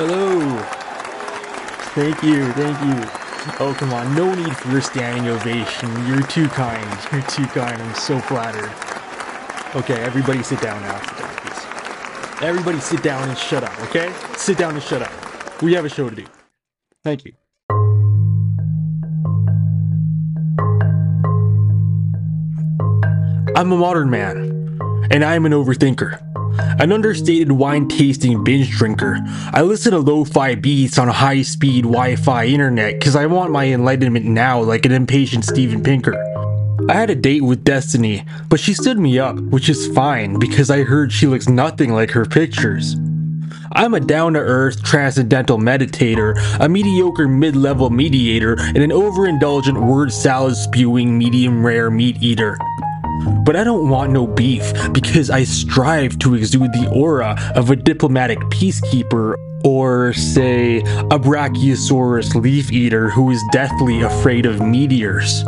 Hello. Thank you, thank you. Oh, come on. No need for a standing ovation. You're too kind. You're too kind. I'm so flattered. Okay, everybody sit down now. Everybody sit down and shut up, okay? Sit down and shut up. We have a show to do. Thank you. I'm a modern man, and I'm an overthinker. An understated wine tasting binge drinker. I listen to lo fi beats on high speed Wi Fi internet because I want my enlightenment now like an impatient Steven Pinker. I had a date with Destiny, but she stood me up, which is fine because I heard she looks nothing like her pictures. I'm a down to earth transcendental meditator, a mediocre mid level mediator, and an overindulgent word salad spewing medium rare meat eater. But I don't want no beef because I strive to exude the aura of a diplomatic peacekeeper or, say, a Brachiosaurus leaf eater who is deathly afraid of meteors.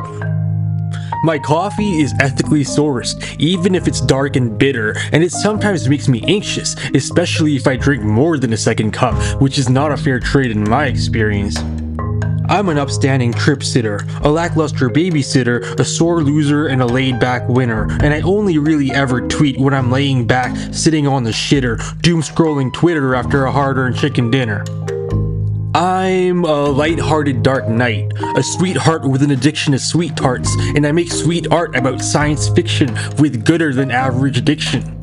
My coffee is ethically sourced, even if it's dark and bitter, and it sometimes makes me anxious, especially if I drink more than a second cup, which is not a fair trade in my experience. I'm an upstanding trip sitter, a lackluster babysitter, a sore loser, and a laid back winner, and I only really ever tweet when I'm laying back, sitting on the shitter, doom scrolling Twitter after a hard earned chicken dinner. I'm a light-hearted dark knight, a sweetheart with an addiction to sweet tarts, and I make sweet art about science fiction with gooder than average diction.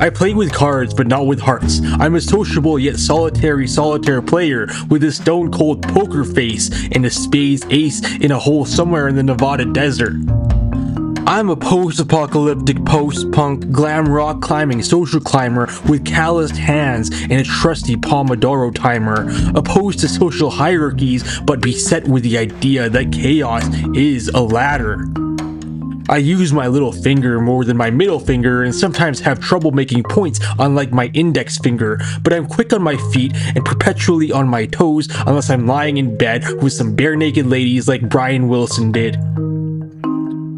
I play with cards, but not with hearts. I'm a sociable yet solitary solitaire player with a stone cold poker face and a spades ace in a hole somewhere in the Nevada desert. I'm a post apocalyptic, post punk, glam rock climbing social climber with calloused hands and a trusty Pomodoro timer, opposed to social hierarchies but beset with the idea that chaos is a ladder. I use my little finger more than my middle finger and sometimes have trouble making points unlike my index finger, but I'm quick on my feet and perpetually on my toes unless I'm lying in bed with some bare naked ladies like Brian Wilson did.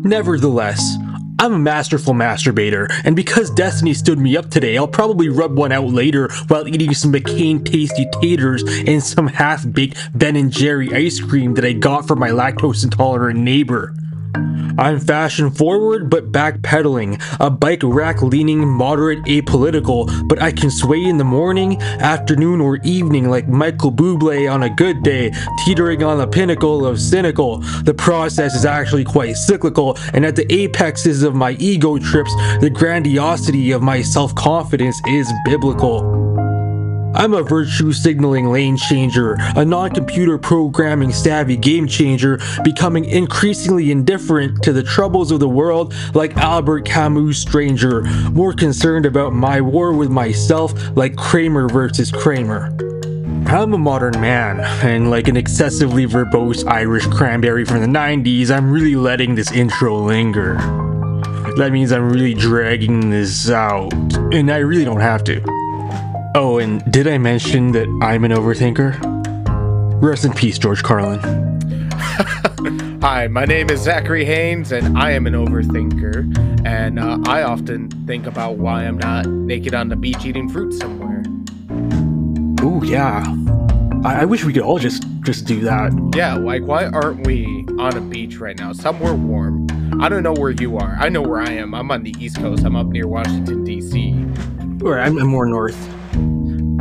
Nevertheless, I'm a masterful masturbator, and because Destiny stood me up today, I'll probably rub one out later while eating some McCain tasty taters and some half-baked Ben and Jerry ice cream that I got from my lactose intolerant neighbor. I'm fashion forward but backpedaling, a bike rack leaning, moderate apolitical, but I can sway in the morning, afternoon, or evening like Michael Bublé on a good day, teetering on the pinnacle of cynical. The process is actually quite cyclical, and at the apexes of my ego trips, the grandiosity of my self confidence is biblical. I'm a virtue signaling lane changer, a non computer programming savvy game changer, becoming increasingly indifferent to the troubles of the world like Albert Camus' Stranger, more concerned about my war with myself like Kramer versus Kramer. I'm a modern man, and like an excessively verbose Irish cranberry from the 90s, I'm really letting this intro linger. That means I'm really dragging this out, and I really don't have to. Oh, and did I mention that I'm an overthinker? Rest in peace, George Carlin. Hi, my name is Zakary Haines, and I am an overthinker. And uh, I often think about why I'm not naked on the beach eating fruit somewhere. Ooh, yeah. I, I wish we could all just just do that. Yeah, like why aren't we on a beach right now, somewhere warm? I don't know where you are. I know where I am. I'm on the East Coast. I'm up near Washington D.C. Or I'm, I'm more north.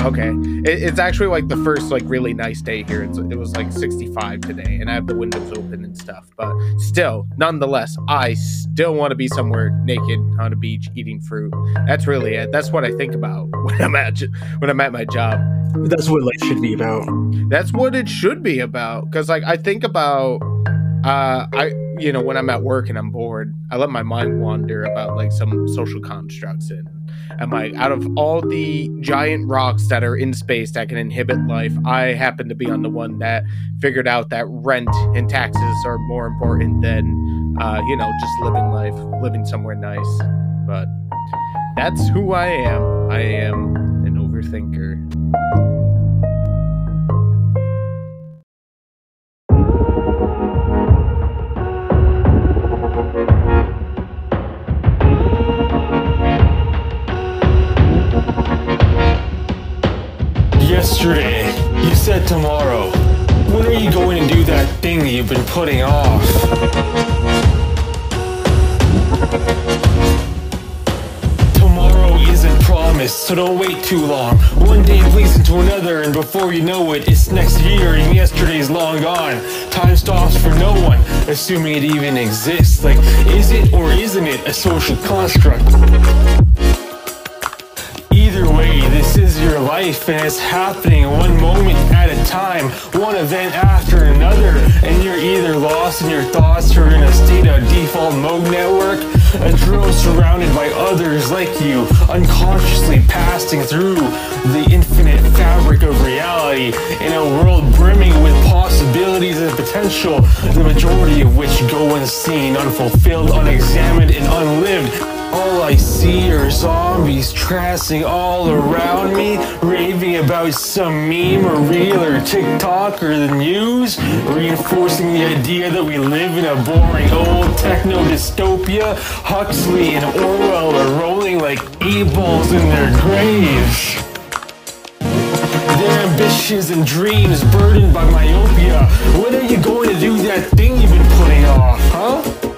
Okay, it, it's actually like the first like really nice day here. It's, it was like 65 today, and I have the windows open and stuff. But still, nonetheless, I still want to be somewhere naked on a beach eating fruit. That's really it. That's what I think about when I'm at when I'm at my job. That's what life should be about. That's what it should be about. Because like I think about, uh, I you know when I'm at work and I'm bored, I let my mind wander about like some social constructs and I'm like out of all the giant rocks that are in space that can inhibit life, I happen to be on the one that figured out that rent and taxes are more important than uh, you know just living life, living somewhere nice. But that's who I am. I am an overthinker. Yesterday, you said tomorrow. When are you going to do that thing that you've been putting off? Tomorrow isn't promised, so don't wait too long. One day bleeds into another, and before you know it, it's next year and yesterday's long gone. Time stops for no one, assuming it even exists. Like, is it or isn't it a social construct? Either way, this is your life and it's happening one moment at a time, one event after another, and you're either lost in your thoughts or in a state of default mode network, a drone surrounded by others like you, unconsciously passing through the infinite fabric of reality in a world brimming with possibilities and potential, the majority of which go unseen, unfulfilled, unexamined, and unlived. All I see are zombies trashing all around me, raving about some meme or reel or TikTok or the news, reinforcing the idea that we live in a boring old techno dystopia. Huxley and Orwell are rolling like e-balls in their graves. Their ambitions and dreams burdened by myopia. When are you going to do that thing you've been putting off, huh?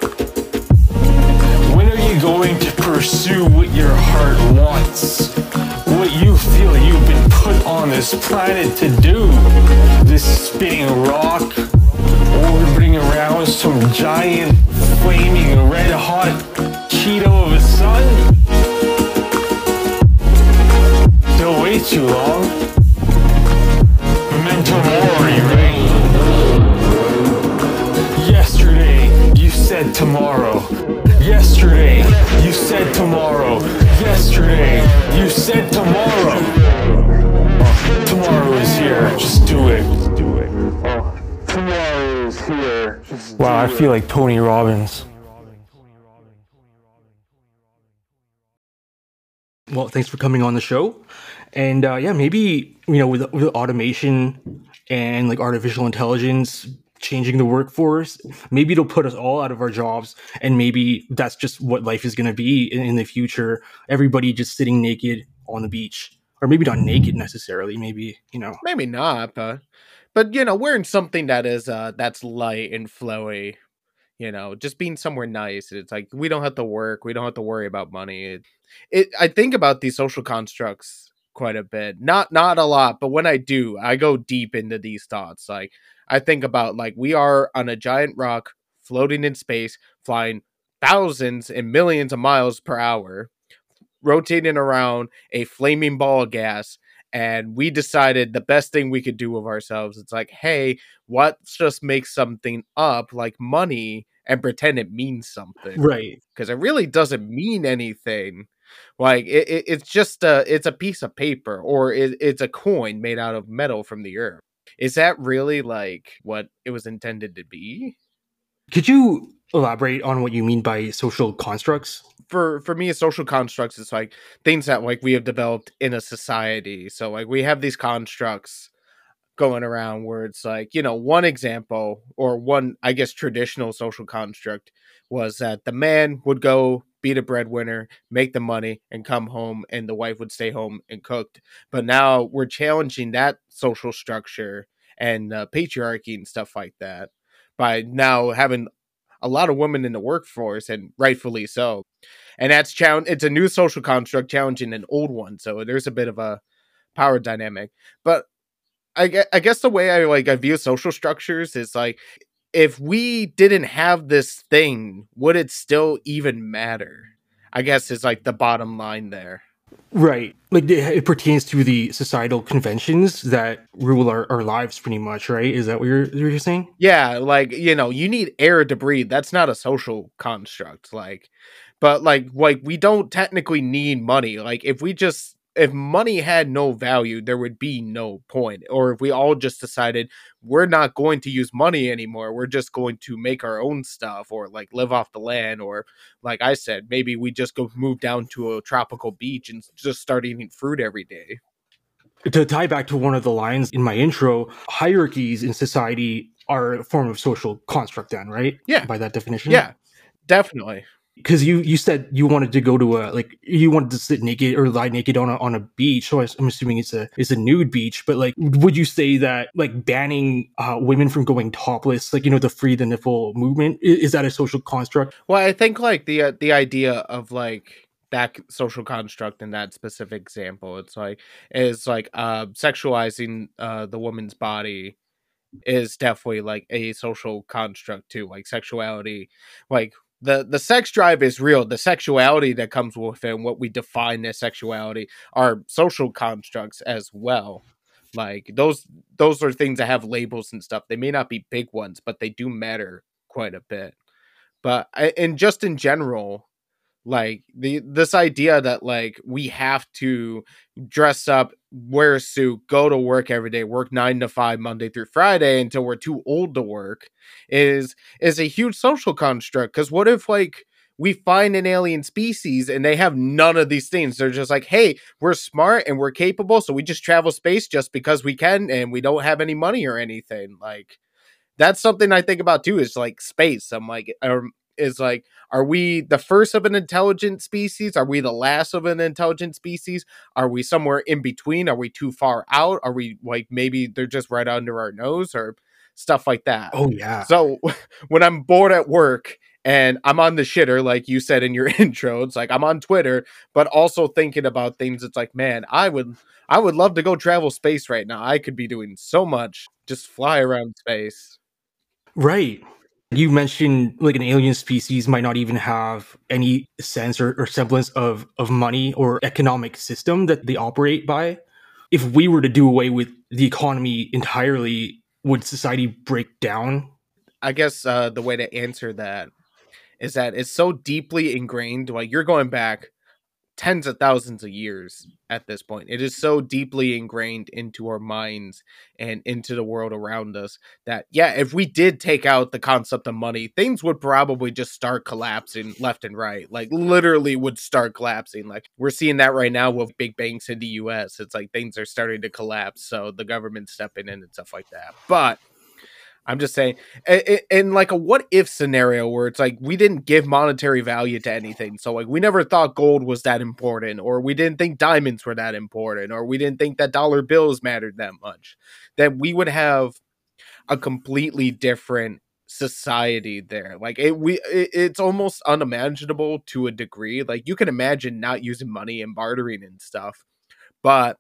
You going to pursue what your heart wants? What you feel you've been put on this planet to do? This spinning rock orbiting around some giant flaming red hot Cheeto of a sun? Don't wait too long. Memento mori, right? Yesterday, you said tomorrow. Yesterday, you said tomorrow. Yesterday, you said tomorrow. Oh, tomorrow is here. Just do it. Just do it. Oh, tomorrow is here. Just wow, I feel like Tony Robbins. Well, thanks for coming on the show. And uh, yeah, maybe you know with, with automation and like artificial intelligence changing the workforce, maybe it'll put us all out of our jobs, and maybe that's just what life is going to be in, in the future. Everybody just sitting naked on the beach, or maybe not naked necessarily. Maybe you know, Maybe not, but but you know, wearing something that is uh that's light and flowy. You know, just being somewhere nice. It's like we don't have to work. We don't have to worry about money. It, it I think about these social constructs quite a bit. Not not a lot, but when I do, I go deep into these thoughts. Like I think about like we are on a giant rock floating in space, flying thousands and millions of miles per hour, rotating around a flaming ball of gas. And we decided the best thing we could do with ourselves. It's like, hey, let's just make something up like money and pretend it means something right? because it really doesn't mean anything. Like it, it, it's just a it's a piece of paper or it, it's a coin made out of metal from the earth. Is that really like what it was intended to be? Could you elaborate on what you mean by social constructs? For for me, social constructs is like things that like we have developed in a society. So like we have these constructs going around where it's like you know one example or one I guess traditional social construct was that the man would go be the breadwinner, make the money, and come home, and the wife would stay home and cooked. But now we're challenging that social structure and uh, patriarchy and stuff like that by now having a lot of women in the workforce, and rightfully so. And that's challenge. It's a new social construct challenging an old one, so there's a bit of a power dynamic. But I, I guess the way I like I view social structures is like if we didn't have this thing, would it still even matter? I guess is like the bottom line there. Right. Like it, it pertains to the societal conventions that rule our, our lives pretty much, right? Is that what you're, you're saying? Yeah, like you know, you need air to breathe. That's not a social construct. Like, but like, like we don't technically need money. Like, if we just if money had no value, there would be no point. Or if we all just decided we're not going to use money anymore, we're just going to make our own stuff or like live off the land, or like I said, maybe we just go move down to a tropical beach and just start eating fruit every day. To tie back to one of the lines in my intro, hierarchies in society are a form of social construct, then, right? Yeah. By that definition? Yeah, definitely. Because you you said you wanted to go to a like you wanted to sit naked or lie naked on a on a beach. So I'm assuming it's a it's a nude beach. But like, would you say that like banning uh, women from going topless, like you know the free the nipple movement, is, is that a social construct? Well, I think like the uh, the idea of like that social construct in that specific example, it's like is like uh sexualizing uh the woman's body is definitely like a social construct too like sexuality like the the sex drive is real the sexuality that comes with it and what we define as sexuality are social constructs as well. Like those those are things that have labels and stuff. They may not be big ones but they do matter quite a bit. But and just in general like the this idea that like we have to dress up wear a suit go to work every day work 9 to 5 monday through friday until we're too old to work is is a huge social construct. Cuz what if like we find an alien species and they have none of these things? They're just like hey we're smart and we're capable so we just travel space just because we can and we don't have any money or anything. Like that's something I think about too is like space. I'm like, um, is like are we the first of an intelligent species? Are we the last of an intelligent species? Are we somewhere in between? Are we too far out? Are we like maybe they're just right under our nose or stuff like that. Oh yeah. So when i'm bored at work and i'm on the shitter like you said in your intro it's like i'm on twitter but also thinking about things it's like man i would i would love to go travel space right now. I could be doing so much. Just fly around space. Right you mentioned like an alien species might not even have any sense or, or, semblance of, of money or economic system that they operate by. If we were to do away with the economy entirely, would society break down? I guess uh, the way to answer that is that it's so deeply ingrained. Like you're going back tens of thousands of years at this point. It is so deeply ingrained into our minds and into the world around us that, yeah, if we did take out the concept of money, things would probably just start collapsing left and right. Like, literally, would start collapsing. Like, we're seeing that right now with big banks in the US. It's like things are starting to collapse. So the government's stepping in and stuff like that. But I'm just saying, in like a what if scenario where it's like we didn't give monetary value to anything. So, like, we never thought gold was that important, or we didn't think diamonds were that important, or we didn't think that dollar bills mattered that much. That we would have a completely different society there. Like, it, we, it, it's almost unimaginable to a degree. Like, you can imagine not using money and bartering and stuff, but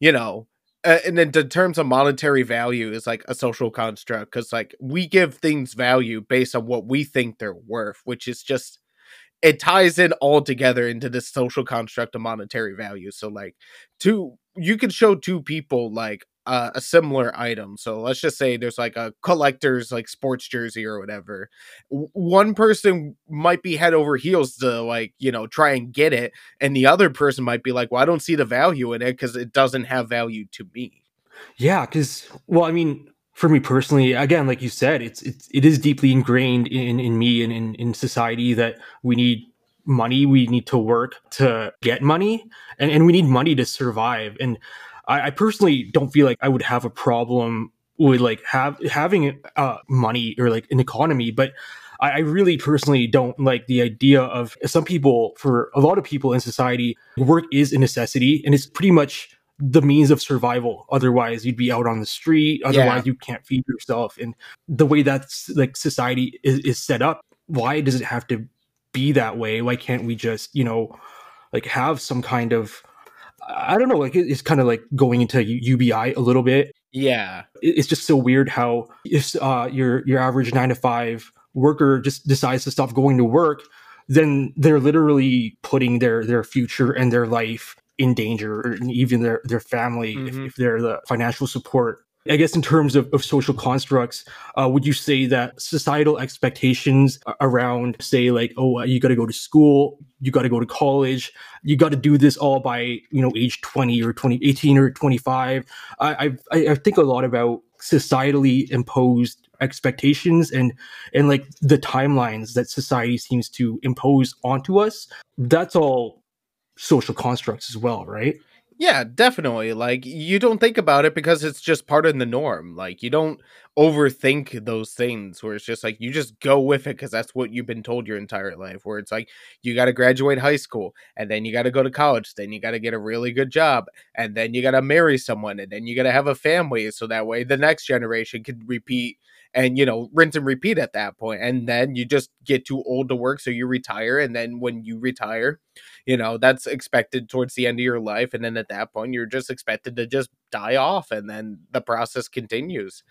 you know, uh, and then in terms of monetary value is like a social construct because like we give things value based on what we think they're worth which is just it ties in all together into this social construct of monetary value. So like two you could show two people like uh, a similar item. So let's just say there's like a collector's like sports jersey or whatever. W- one person might be head over heels to like, you know, try and get it. And the other person might be like, well, I don't see the value in it because it doesn't have value to me. Yeah. Cause, well, I mean, for me personally, again, like you said, it's, it's, it is deeply ingrained in, in me and in, in society that we need money. We need to work to get money and, and we need money to survive. And, I, I personally don't feel like I would have a problem with like have having uh, money or like an economy, but I, I really personally don't like the idea of some people. For a lot of people in society, work is a necessity, and it's pretty much the means of survival. Otherwise, you'd be out on the street. Otherwise, yeah. you can't feed yourself. And the way that's like society is, is set up, why does it have to be that way? Why can't we just, you know, like have some kind of I don't know, like it's kind of like going into UBI a little bit. Yeah, it's just so weird how if uh, your your average nine to five worker just decides to stop going to work, then they're literally putting their their future and their life in danger, or even their their family mm-hmm. if, if they're the financial support I guess in terms of, of social constructs, uh, would you say that societal expectations around, say, like, oh, you got to go to school, you got to go to college, you got to do this all by, you know, age 20 or 20, 18 or 25. I, I, I think a lot about societally imposed expectations and and like the timelines that society seems to impose onto us that's all social constructs as well right Yeah, definitely. Like you don't think about it because it's just part of the norm. Like you don't overthink those things where it's just like you just go with it because that's what you've been told your entire life. Where it's like you got to graduate high school and then you got to go to college, then you got to get a really good job, and then you got to marry someone, and then you got to have a family so that way the next generation can repeat and you know rinse and repeat at that point and then you just get too old to work so you retire and then when you retire you know that's expected towards the end of your life and then at that point you're just expected to just die off and then the process continues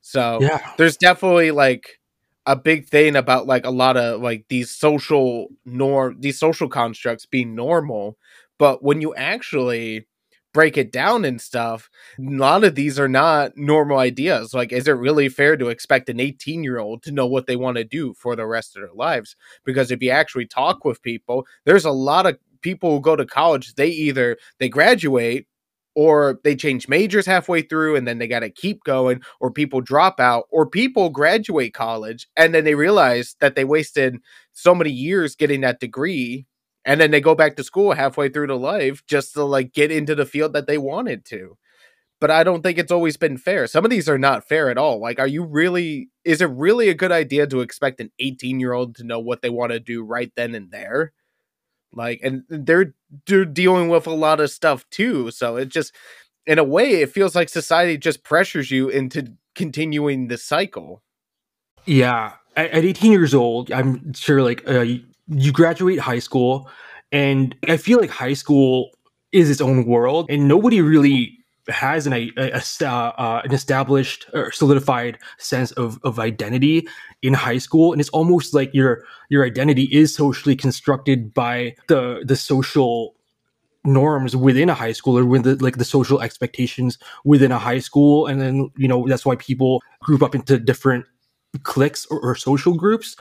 so Yeah. there's definitely like a big thing about like a lot of like these social norm these social constructs being normal but when you actually break it down and stuff a lot of these are not normal ideas like is it really fair to expect an 18 year old to know what they want to do for the rest of their lives? Because if you actually talk with people there's a lot of people who go to college they either they graduate or they change majors halfway through and then they got to keep going or people drop out or people graduate college and then they realize that they wasted so many years getting that degree and then they go back to school halfway through to life just to like get into the field that they wanted to. But i don't think it's always been fair. Some of these are not fair at all. Like are you really is it really a good idea to expect an 18 year old to know what they want to do right then and there? Like and they're they're dealing with a lot of stuff too. So it just in a way it feels like society just pressures you into continuing the cycle. Yeah, at, at 18 years old, I'm sure like uh, you, graduate high school, and I feel like high school is its own world, and nobody really has an a, a- uh, an established or solidified sense of, of identity in high school, and it's almost like your your identity is socially constructed by the the social norms within a high school or with the, like the social expectations within a high school and then you know that's why people group up into different cliques or, or social groups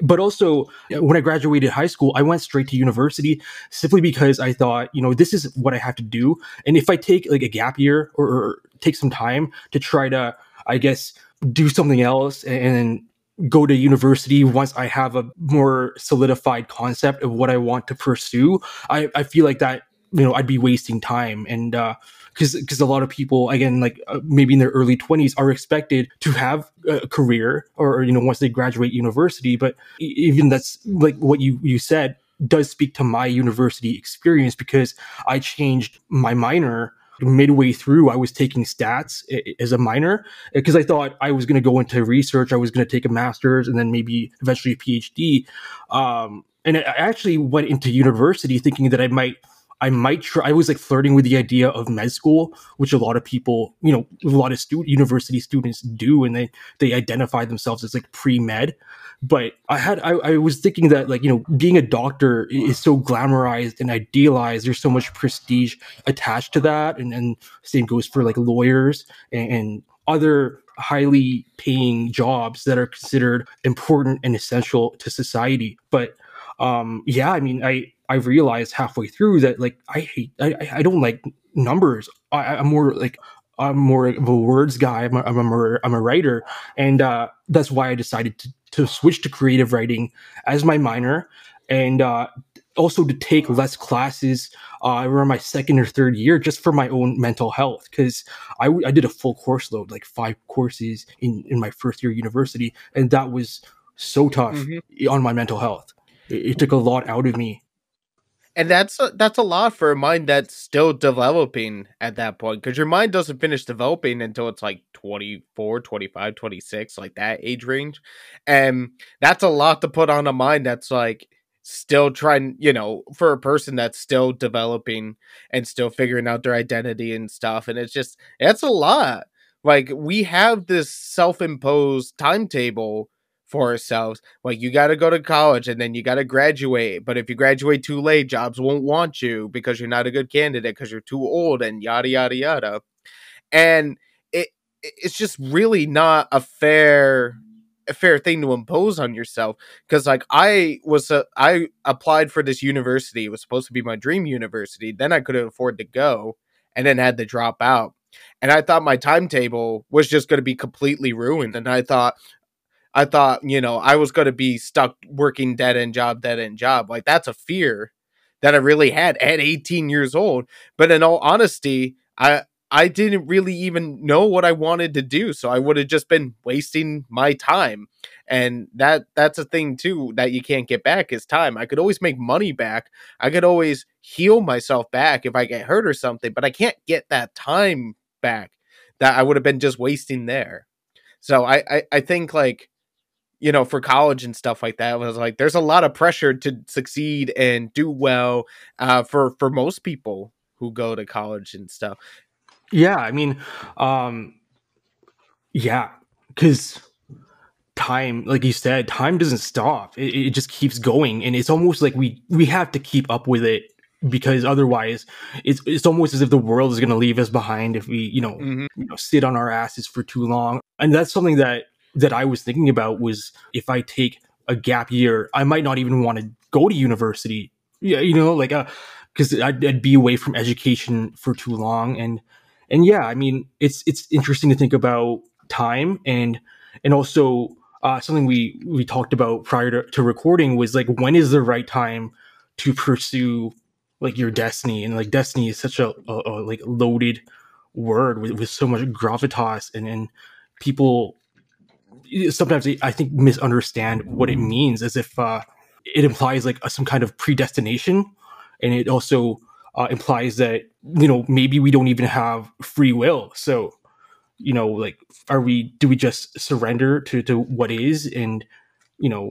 but also when i graduated high school i went straight to university simply because i thought you know this is what i have to do. And if i take like a gap year or, or take some time to try to i guess do something else and go to university once i have a more solidified concept of what i want to pursue i, I feel like that you know i'd be wasting time. And uh because because a lot of people again like uh, maybe in their early 20s are expected to have a career or you know once they graduate university. But even that's like what you you said does speak to my university experience because i changed my minor midway through. I was taking stats as a minor because i thought i was going to go into research. I was going to take a master's and then maybe eventually a phd um, and I actually went into university thinking that i might I might try. I was like flirting with the idea of med school, which a lot of people, you know, a lot of student university students do, and they they identify themselves as like pre med. But I had I, I was thinking that like you know being a doctor is so glamorized and idealized. There's so much prestige attached to that, and and same goes for like lawyers and, and other highly paying jobs that are considered important and essential to society. But um yeah i mean i i realized halfway through that like i hate i I- don't like numbers. I, i'm more like i'm more of a words guy. I'm a, I'm a, I'm a writer. And uh that's why i decided to, to switch to creative writing as my minor. And uh also to take less classes uh, around my second or third year just for my own mental health. Because I, I did a full course load like five courses in, in my first year of university. And that was so tough Mhm. on my mental health it, took a lot out of me. And that's a, that's a lot for a mind that's still developing at that point because your mind doesn't finish developing until it's like 24 25 26 like that age range. And that's a lot to put on a mind that's like still trying you know for a person that's still developing and still figuring out their identity and stuff. And it's just it's a lot. Like we have this self-imposed timetable for ourselves. Like you got to go to college and then you got to graduate but if you graduate too late jobs won't want you because you're not a good candidate because you're too old and yada yada yada. And it it's just really not a fair a fair thing to impose on yourself because like i was uh, i applied for this university it was supposed to be my dream university then i couldn't afford to go and then had to drop out. And i thought my timetable was just going to be completely ruined and i thought I thought, you know, I was going to be stuck working dead end job, dead end job. Like that's a fear that I really had at 18 years old. But in all honesty, I I didn't really even know what I wanted to do, so I would have just been wasting my time. And that that's a thing too that you can't get back is time. I could always make money back. I could always heal myself back if I get hurt or something, but I can't get that time back that I would have been just wasting there. So I, I, I think like you know, for college and stuff like that, was like, there's a lot of pressure to succeed and do well uh, for for most people who go to college and stuff. Yeah, I mean, um, yeah, because time, like you said, time doesn't stop. It, it just keeps going, and it's almost like we we have to keep up with it because otherwise it's it's almost as if the world is going to leave us behind if we you know, Mhm. you know sit on our asses for too long and that's something that that i was thinking about was if i take a gap year i might not even want to go to university. Yeah you know like uh because I'd, I'd be away from education for too long. And and yeah i mean it's it's interesting to think about time. And and also uh, something we we talked about prior to, to recording was like when is the right time to pursue like your destiny? And like destiny is such a, a, a like loaded word with, with so much gravitas and and people sometimes i think misunderstand what it means as if uh it implies like a, some kind of predestination. And it also uh, implies that you know maybe we don't even have free will. So you know like are we do we just surrender to to what is and you know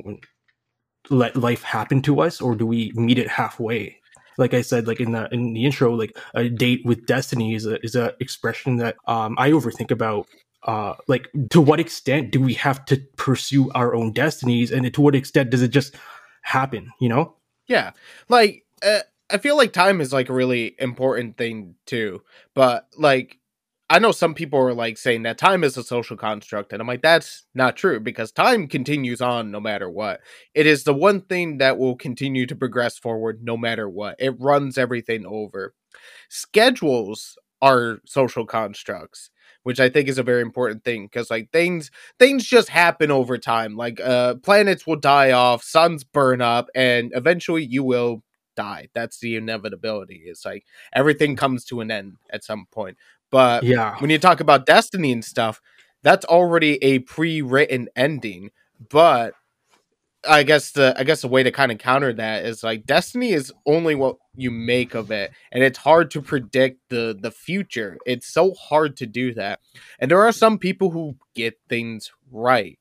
let life happen to us? Or do we meet it halfway? Like i said like in the in the intro like a date with destiny is a is a expression that um i overthink about uh like to what extent do we have to pursue our own destinies and to what extent does it just happen you know Yeah, like uh, I feel like time is like a really important thing too. But like, I know some people are like saying that time is a social construct, and I'm like, that's not true because time continues on no matter what. It is the one thing that will continue to progress forward no matter what. It runs everything over. Schedules are social constructs which I think is a very important thing because like things things just happen over time. Like uh planets will die off, suns burn up, and eventually you will die. That's the inevitability. It's like everything comes to an end at some point. But yeah when you talk about destiny and stuff, that's already a pre-written ending. But I guess the I guess the way to kind of counter that is like destiny is only what you make of it, and it's hard to predict the the future. It's so hard to do that, and there are some people who get things right,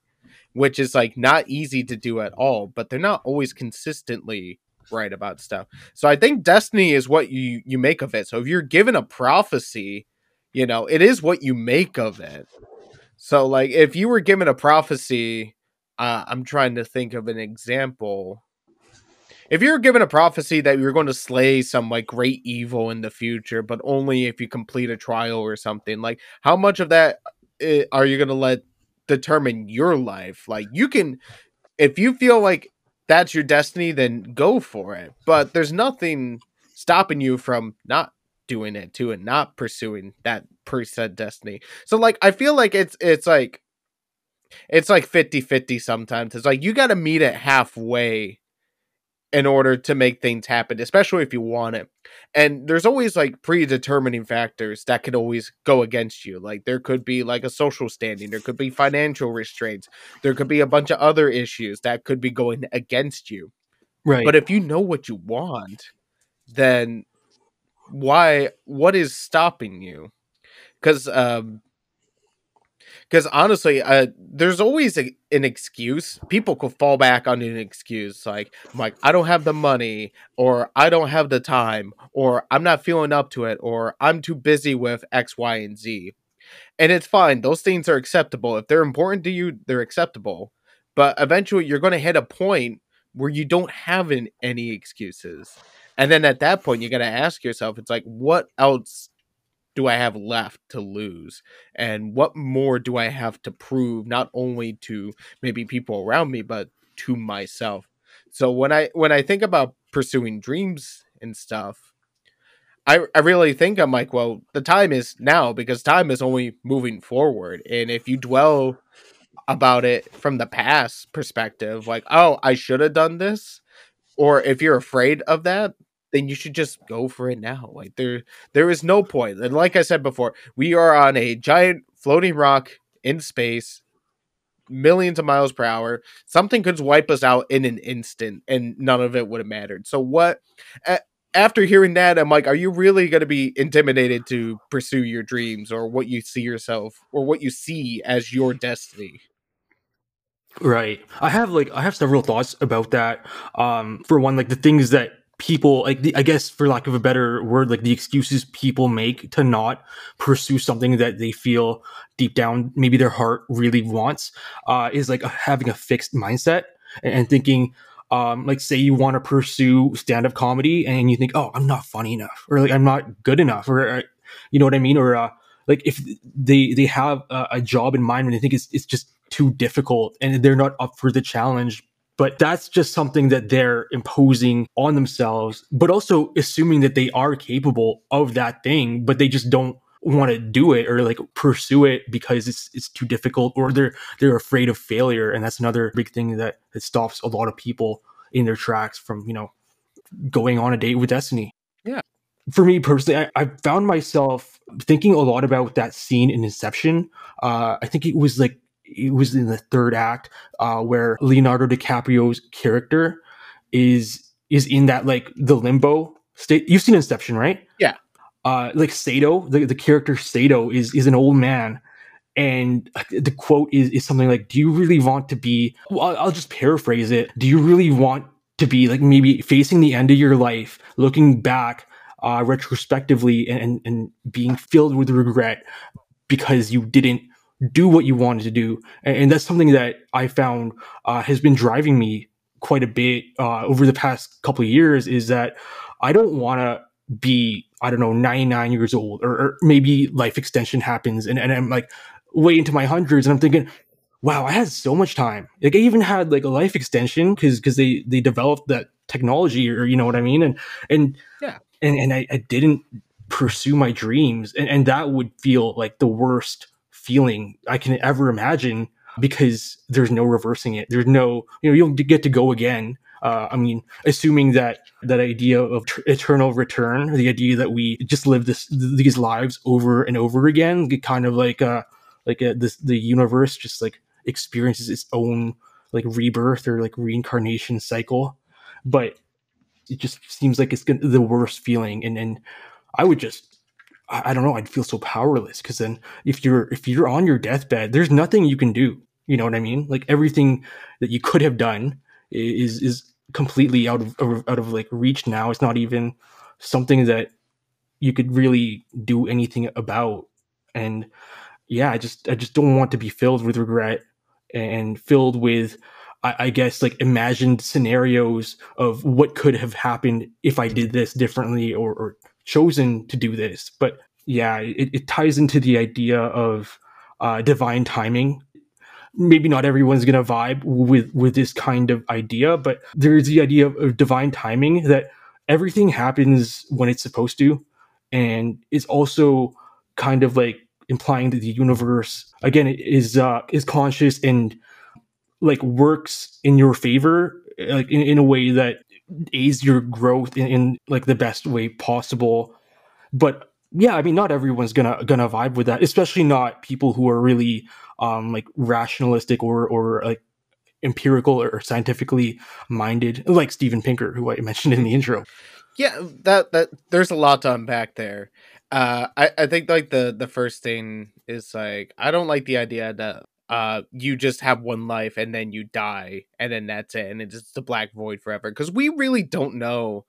which is like not easy to do at all. But they're not always consistently right about stuff. So I think destiny is what you you make of it. So if you're given a prophecy, you know it is what you make of it. So like if you were given a prophecy uh, I'm trying to think of an example. If you're given a prophecy that you're going to slay some like great evil in the future, but only if you complete a trial or something, like how much of that uh, are you going to let determine your life? Like you can, if you feel like that's your destiny, then go for it. But there's nothing stopping you from not doing it too and not pursuing that preset destiny. So like I feel like it's it's like it's like 50-50 sometimes. It's like you got to meet it halfway in order to make things happen especially if you want it. And there's always like predetermining factors that could always go against you. Like there could be like a social standing there could be financial restraints there could be a bunch of other issues that could be going against you. Right. But if you know what you want then why what is stopping you? Because um because honestly, uh, there's always a, an excuse. People could fall back on an excuse like, like, I don't have the money, or I don't have the time, or I'm not feeling up to it, or I'm too busy with X, Y, and Z. And it's fine. Those things are acceptable. If they're important to you, they're acceptable. But eventually, you're going to hit a point where you don't have an, any excuses. And then at that point, you got to ask yourself, it's like, what else do I have left to lose? And what more do I have to prove not only to maybe people around me but to myself? So when I when I think about pursuing dreams and stuff, I I really think I'm like, well, the time is now because time is only moving forward. And if you dwell about it from the past perspective, like, oh, I should have done this, or if you're afraid of that, then you should just go for it now. Like there there is no point. And like I said before, we are on a giant floating rock in space millions of miles per hour. Something could wipe us out in an instant and none of it would have mattered. So what after hearing that, I'm like, are you really going to be intimidated to pursue your dreams or what you see yourself or what you see as your destiny? Right. I have like I have several thoughts about that. Um, for one, like the things that people like the, I guess for lack of a better word, like the excuses people make to not pursue something that they feel deep down maybe their heart really wants, uh, is like having a fixed mindset and, and thinking, um, like say you want to pursue stand-up comedy and you think, oh, I'm not funny enough, or like I'm not good enough, or, or you know what I mean, or uh, like if they they have a, a job in mind and they think it's it's just too difficult and they're not up for the challenge. But that's just something that they're imposing on themselves, but also assuming that they are capable of that thing, but they just don't want to do it or like pursue it because it's it's too difficult or they're they're afraid of failure. And that's another big thing that that stops a lot of people in their tracks from you know going on a date with destiny. Yeah. For me personally I, I found myself thinking a lot about that scene in inception. Uh i think it was like it was in the third act uh where leonardo dicaprio's character is is in that like the limbo state you've seen inception right yeah uh, like Sato, the, the character Sato is is an old man, and the quote is is something like, "Do you really want to be?" Well, I'll, just paraphrase it. Do you really want to be like maybe facing the end of your life, looking back uh, retrospectively, and and being filled with regret because you didn't do what you wanted to do, and, and that's something that I found uh, has been driving me quite a bit uh, over the past couple of years. Is that I don't want to be I don't know 99 years old or, or, maybe life extension happens and, and I'm like way into my hundreds and I'm thinking wow I had so much time. Like I even had like a life extension because because they they developed that technology or you know what I mean? And and yeah. and and I, I didn't pursue my dreams and, and that would feel like the worst feeling I can ever imagine because there's no reversing it. There's no you know you'll get to go again. Uh, I mean, assuming that that idea of eternal return, the idea that we just live this these lives over and over again, kind of like uh like uh, this the universe just like experiences its own like rebirth or like reincarnation cycle, but it just seems like it's gonna, the worst feeling, and and I would just I, I don't know I'd feel so powerless because then if you're if you're on your deathbed, there's nothing you can do. You know what I mean? Like everything that you could have done is is completely out of out of like reach now. It's not even something that you could really do anything about. And yeah, I just I just don't want to be filled with regret and filled with I, I guess like imagined scenarios of what could have happened if I did this differently or, or chosen to do this. But yeah, it, it ties into the idea of uh, divine timing maybe not everyone's to vibe with with this kind of idea but there's the idea of, of, divine timing that everything happens when it's supposed to and it's also kind of like implying that the universe again is uh is conscious and like works in your favor like in, in a way that aids your growth in, in like the best way possible. But yeah i mean not everyone's gonna gonna vibe with that especially not people who are really um like rationalistic or or like empirical or scientifically minded like steven pinker who i mentioned in the intro. Yeah that that there's a lot to unpack there. Uh i i think like the the first thing is like i don't like the idea that uh you just have one life and then you die and then that's it and it's just the black void forever because we really don't know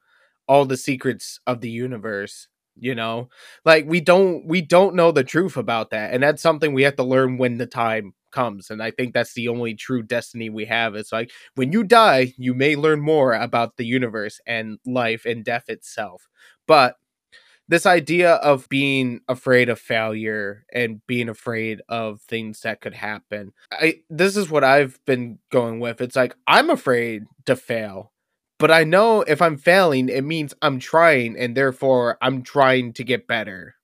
all the secrets of the universe you know? Like we don't we don't know the truth about that and that's something we have to learn when the time comes and i think that's the only true destiny we have it's like when you die you may learn more about the universe and life and death itself but this idea of being afraid of failure and being afraid of things that could happen i this is what i've been going with it's like i'm afraid to fail but I know if I'm failing, it means I'm trying, and therefore I'm trying to get better.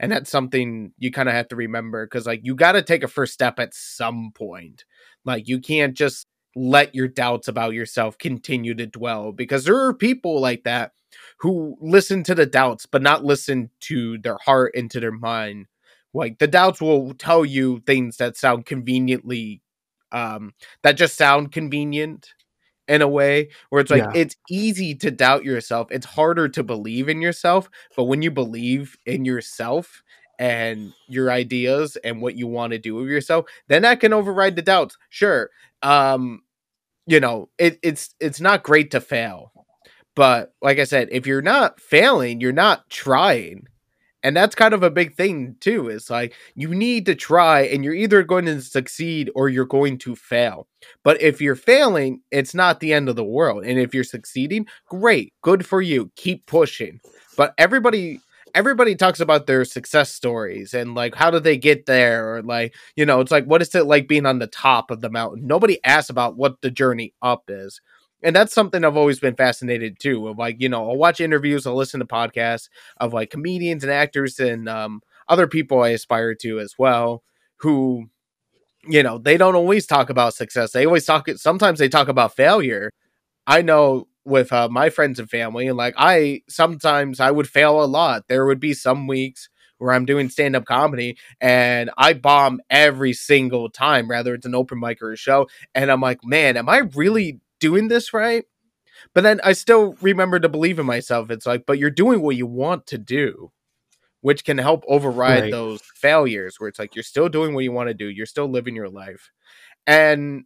And that's something you kind of have to remember because, like, you got to take a first step at some point. Like, you can't just let your doubts about yourself continue to dwell because there are people like that who listen to the doubts but not listen to their heart and to their mind. Like the doubts will tell you things that sound conveniently um that just sound convenient in a way where it's like Yeah. it's easy to doubt yourself. It's harder to believe in yourself but when you believe in yourself and your ideas and what you want to do with yourself then that can override the doubts. Sure um you know it, it's it's not great to fail but like i said if you're not failing you're not trying and that's kind of a big thing too is like you need to try and you're either going to succeed or you're going to fail but if you're failing it's not the end of the world and if you're succeeding great good for you keep pushing but everybody everybody talks about their success stories and like how did they get there or like you know it's like what is it like being on the top of the mountain? Nobody asks about what the journey up is. And that's something i've always been fascinated too of like you know i'll watch interviews i'll listen to podcasts of like comedians and actors and um, other people i aspire to as well who you know they don't always talk about success. They always talk sometimes they talk about failure. I know with uh, my friends and family and like i sometimes i would fail a lot. There would be some weeks where i'm doing stand-up comedy and i bomb every single time rather it's an open mic or a show and i'm like man am i really doing this right? But then i still remember to believe in myself. It's like but you're doing what you want to do which can help override Right. those failures where it's like you're still doing what you want to do. You're still living your life. And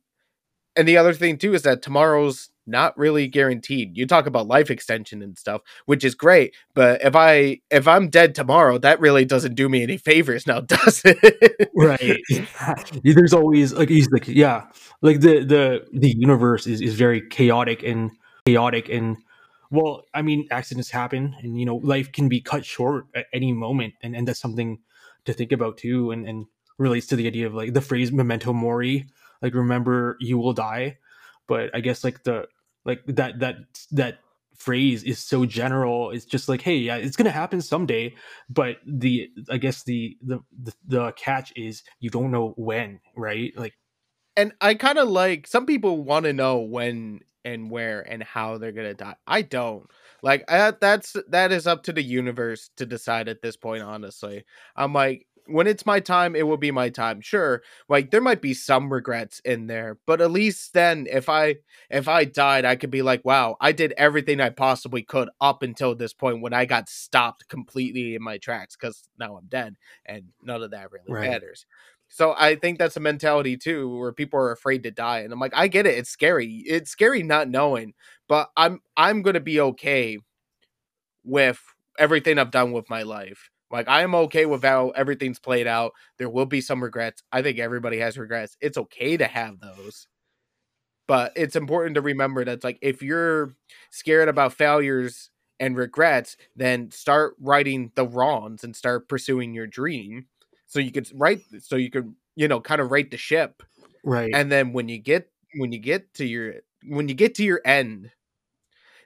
and the other thing too is that tomorrow's not really guaranteed. You talk about life extension and stuff which is great but if i if i'm dead tomorrow that really doesn't do me any favors now does it? Right. There's always like he's like yeah like the the the universe is, is very chaotic and chaotic and well i mean accidents happen and you know life can be cut short at any moment and and that's something to think about too and and relates to the idea of like the phrase memento mori like remember you will die but i guess like the like that that that phrase is so general it's just like hey yeah it's gonna happen someday but the i guess the the the, catch is you don't know when right like and I kind of like some people want to know when and where and how they're gonna die. I don't like I, that's that is up to the universe to decide at this point. Honestly, I'm like when it's my time, it will be my time. Sure, like there might be some regrets in there, but at least then, if I if I died, I could be like, wow, I did everything I possibly could up until this point when I got stopped completely in my tracks because now I'm dead, and none of that really Right. matters. So I think that's a mentality too, where people are afraid to die, and I'm like, I get it. It's scary. It's scary not knowing, but I'm I'm gonna be okay with everything I've done with my life. Like I am okay with how everything's played out. There will be some regrets. I think everybody has regrets. It's okay to have those. But it's important to remember that like if you're scared about failures and regrets, then start writing the wrongs and start pursuing your dream. So you could write so you could, you know, kind of right the ship right and then when you get when you get to your when you get to your end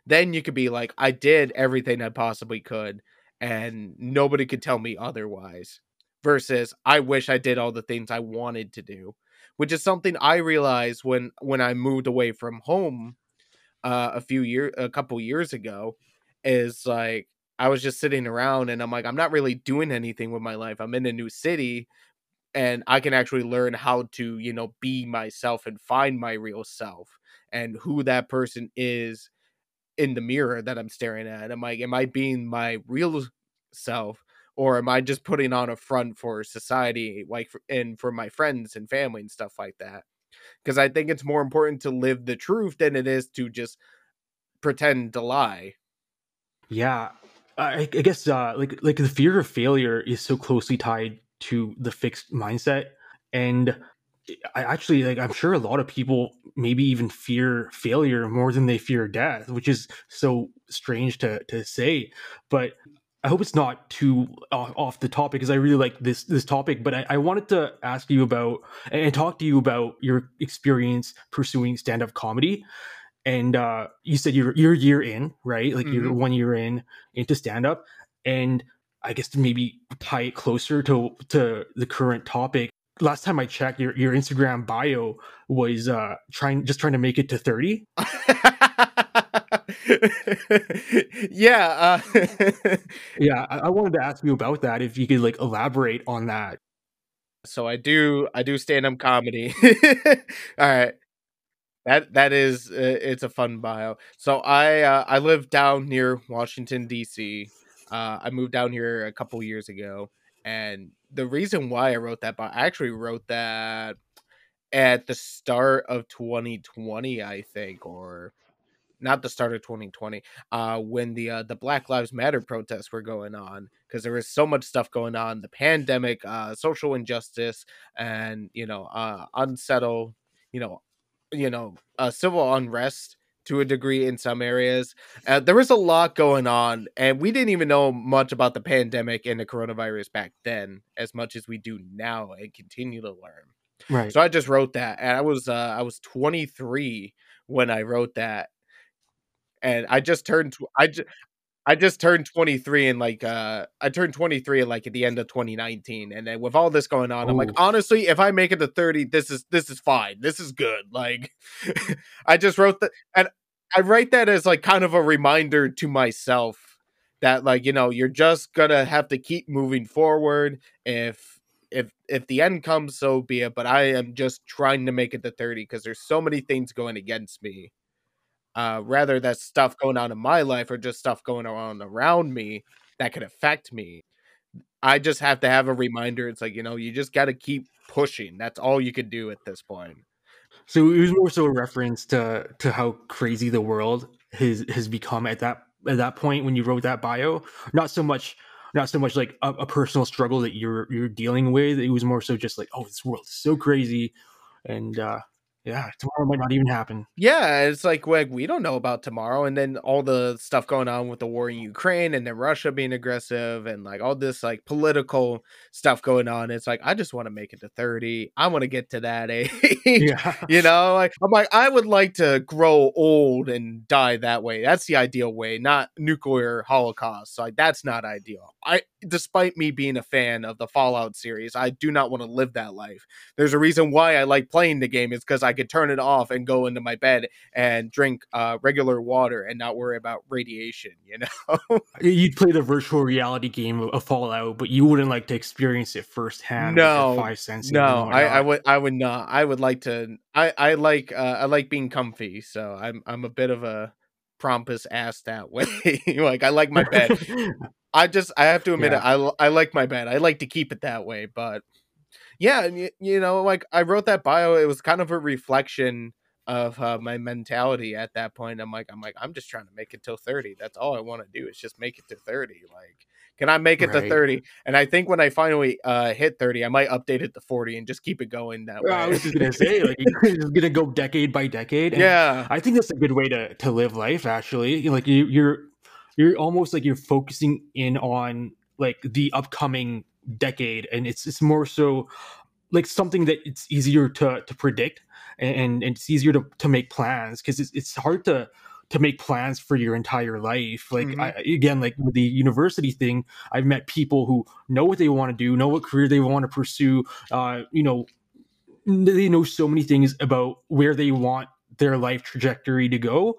then you could be like i did everything i possibly could and nobody could tell me otherwise versus i wish i did all the things i wanted to do which is something i realized when when i moved away from home uh, a few years a couple years ago is like i was just sitting around and i'm like i'm not really doing anything with my life i'm in a new city and I can actually learn how to, you know, be myself and find my real self and who that person is in the mirror that I'm staring at. Am I am I being my real self or am I just putting on a front for society like and for my friends and family and stuff like that? Because I think it's more important to live the truth than it is to just pretend to lie. Yeah, I, I guess uh, like like the fear of failure is so closely tied to the fixed mindset, and I actually like I'm sure a lot of people maybe even fear failure more than they fear death, which is so strange to to say, but. I hope it's not too off off the topic because I really like this this topic. But I, I wanted to ask you about and talk to you about your experience pursuing stand up comedy. And uh you said you're you're a year in right? Like you're one year in into stand up and i guess to maybe tie it closer to to the current topic last time i checked your your instagram bio was uh trying just trying to make it to 30 yeah. Uh, Yeah, I, I wanted to ask you about that. If you could like elaborate on that. so I do I do stand up comedy. All right. That that is uh, it's a fun bio. So I uh, I live down near Washington D.C. Uh, I moved down here a couple years ago, and the reason why I wrote that bio, I actually wrote that at the start of 2020, I think, or not the start of 2020 uh when the uh, the black lives matter protests were going on because there was so much stuff going on the pandemic uh social injustice and you know uh unsettled you know you know uh civil unrest to a degree in some areas uh, there was a lot going on and we didn't even know much about the pandemic and the coronavirus back then as much as we do now and continue to learn Right. so i just wrote that and i was uh i was 23 when i wrote that and I just turned tw- I just I just turned 23 and like uh I turned 23 like at the end of 2019 and then with all this going on I'm like honestly if I make it to 30 this is this is fine. This is good. Like I just wrote that and I write that as like kind of a reminder to myself that like you know you're just gonna have to keep moving forward. If if if the end comes so be it but I am just trying to make it to 30 because there's so many things going against me uh, rather that's stuff going on in my life or just stuff going on around me that could affect me. I just have to have a reminder. It's like, you know, you just got to keep pushing. That's all you could do at this point. So it was more so a reference to to how crazy the world has has become at that at that point when you wrote that bio. Not so much not so much like a, a personal struggle that you're you're dealing with. It was more so just like, oh, this world is so crazy, and uh yeah, tomorrow might not even happen. Yeah, it's like, like we don't know about tomorrow, and then all the stuff going on with the war in Ukraine, and then Russia being aggressive, and like all this like political stuff going on. It's like I just want to make it to thirty. I want to get to that age. Yeah, you know like i'm like i would like to grow old and die that way that's the ideal way not nuclear holocaust like that's not ideal i despite me being a fan of the fallout series i do not want to live that life there's a reason why i like playing the game is because i could turn it off and go into my bed and drink uh, regular water and not worry about radiation you know you'd play the virtual reality game of Fallout, but you wouldn't like to experience it firsthand. with No, five senses. no I, I would i would not i would like to i i like uh i like being comfy so i'm i'm a bit of a pompous ass that way like i like my bed I just I have to admit Yeah. it. I I like my bed. I like to keep it that way, but yeah, you, you know, like I wrote that bio. It was kind of a reflection of uh, my mentality at that point. I'm like, I'm like, I'm just trying to make it till thirty. That's all I want to do is just make it to thirty. Like, can I make it to thirty? And I think when I finally uh, hit thirty, I might update it to forty and just keep it going that way. I was just gonna say, like, you're just gonna go decade by decade. and yeah, I think that's a good way to to live life. Actually, like you, you're you're almost like you're focusing in on like the upcoming decade, and it's it's more so like something that it's easier to to predict, and, and it's easier to to make plans because it's it's hard to to make plans for your entire life like Mhm. I, again like with the university thing i've met people who know what they want to do know what career they want to pursue uh you know they know so many things about where they want their life trajectory to go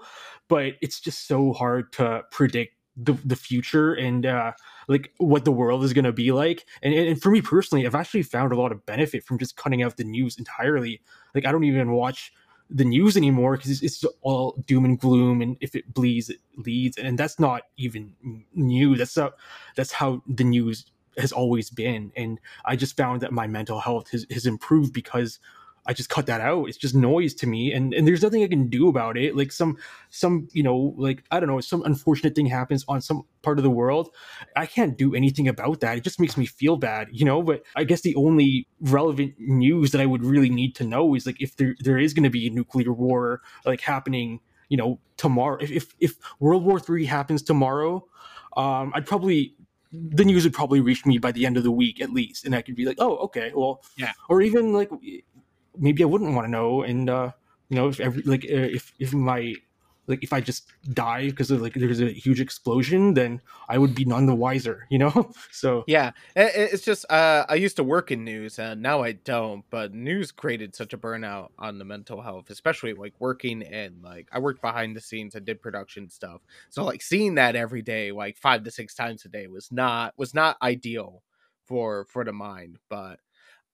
but it's just so hard to predict the, the future and uh like what the world is going to be like. And, and for me personally i've actually found a lot of benefit from just cutting out the news entirely. Like i don't even watch the news anymore because it's, it's all doom and gloom and if it bleeds it leads and that's not even new. That's not that's how the news has always been and i just found that my mental health has, has improved because i just cut that out. It's just noise to me and and there's nothing i can do about it. Like some some you know like i don't know some unfortunate thing happens on some part of the world. I can't do anything about that. It just makes me feel bad you know? But i guess the only relevant news that i would really need to know is like if there there is going to be a nuclear war like happening you know tomorrow if if, if world war three happens tomorrow um i'd probably the news would probably reach me by the end of the week at least and i could be like oh okay well Yeah. or even like maybe i wouldn't want to know and uh you know if every like uh, if if my like if I just die because of like there's a huge explosion, then I would be none the wiser, you know. So Yeah, it's just uh, I used to work in news, and now I don't. But news created such a burnout on the mental health, especially like working in like I worked behind the scenes, I did production stuff, so like seeing that every day, like five to six times a day, was not was not ideal for for the mind. But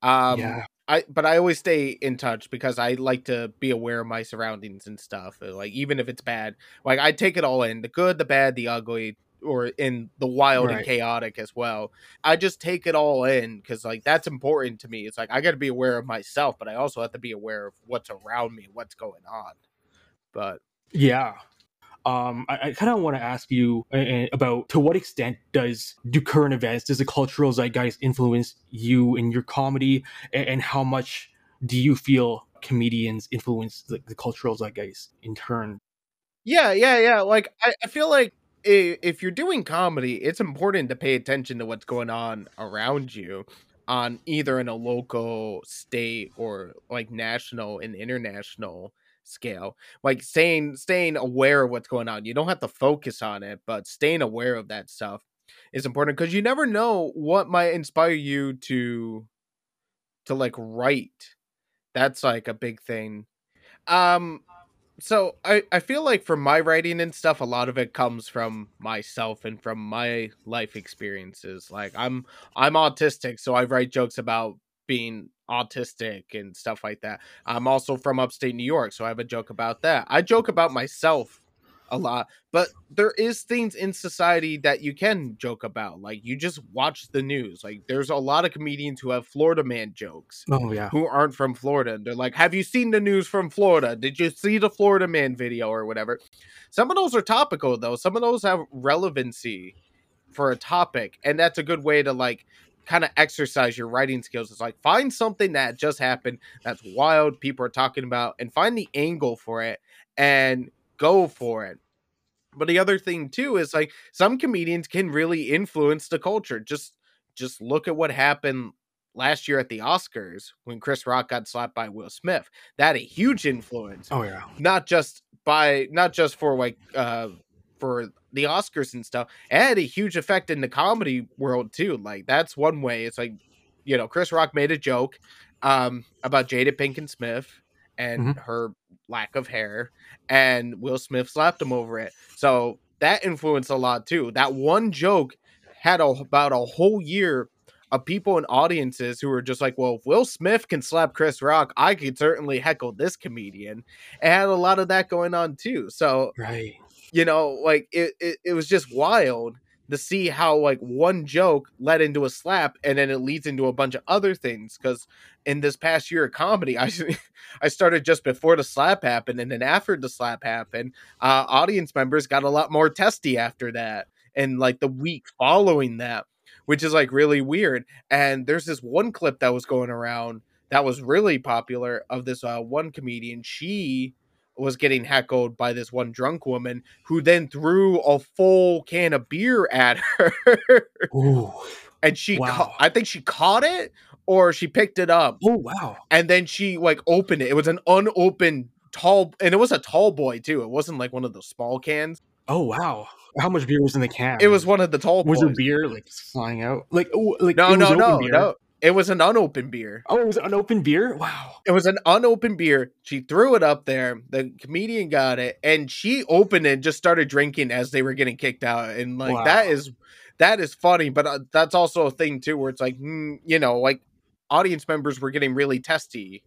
um, yeah, I but I always stay in touch because I like to be aware of my surroundings and stuff. uh, Like even if it's bad, like I take it all in the good, the bad, the ugly, or in the wild and chaotic as well. I just take it all in because like that's important to me. It's like I got to be aware of myself, but I also have to be aware of what's around me, what's going on. But yeah. Um, I, I kind of want to ask you about to what extent does do current events, does the cultural zeitgeist influence you in your comedy, and, and how much do you feel comedians influence the, the cultural zeitgeist in turn? Yeah, yeah, yeah. Like I, I feel like if you're doing comedy, it's important to pay attention to what's going on around you on either in a local, state, or like national and international scale. Like staying staying aware of what's going on. You don't have to focus on it, but staying aware of that stuff is important because you never know what might inspire you to to like write. That's like a big thing. Um so I, I feel like from my writing and stuff a lot of it comes from myself and from my life experiences like i'm i'm autistic so i write jokes about being autistic and stuff like that i'm also from upstate new york so i have a joke about that i joke about myself a lot but there is things in society that you can joke about like you just watch the news like there's a lot of comedians who have florida man jokes Oh yeah, who aren't from Florida. And they're like, Have you seen the news from Florida? Did you see the Florida man video or whatever? Some of those are topical though. Some of those have relevancy for a topic. And that's a good way to like kind of exercise your writing skills. It's like find something that just happened that's wild, people are talking about, and find the angle for it and go for it. But the other thing too is like some comedians can really influence the culture. Just just look at what happened last year at the Oscars when Chris Rock got slapped by Will Smith. That had a huge influence, oh yeah, not just by not just for like uh for the Oscars and stuff. It had a huge effect in the comedy world too. Like that's one way. It's like you know Chris Rock made a joke um about Jada Pinkett Smith and Mhm. her lack of hair, and Will Smith slapped him over it. So that influenced a lot too. That one joke had a, about a whole year of people and audiences who were just like, well, if Will Smith can slap Chris Rock, I could certainly heckle this comedian. It had a lot of that going on too. So, right. You know, like it, it, it was just wild to see how like one joke led into a slap and then it leads into a bunch of other things. Cause in this past year of comedy, I I started just before the slap happened, and then after the slap happened, uh, audience members got a lot more testy after that, and like the week following that, which is like really weird. And there's this one clip that was going around that was really popular of this uh, one comedian. She was getting heckled by this one drunk woman who then threw a full can of beer at her Ooh. and she Wow. ca- i think she caught it or she picked it up Oh wow. and then she like opened it. It was an unopened tall, and it was a tall boy too. It wasn't like one of those small cans. Oh wow. How much beer was in the can? It was one of the tall Was boys. there beer like flying out? Like oh, like no, no, no, beer? no. It was an unopened beer. Oh, it was an unopened beer. Wow. It was an unopened beer. She threw it up there. The comedian got it, and she opened it and just started drinking as they were getting kicked out. And like Wow. that is that is funny, but uh, that's also a thing too, where it's like, mm, you know, like audience members were getting really testy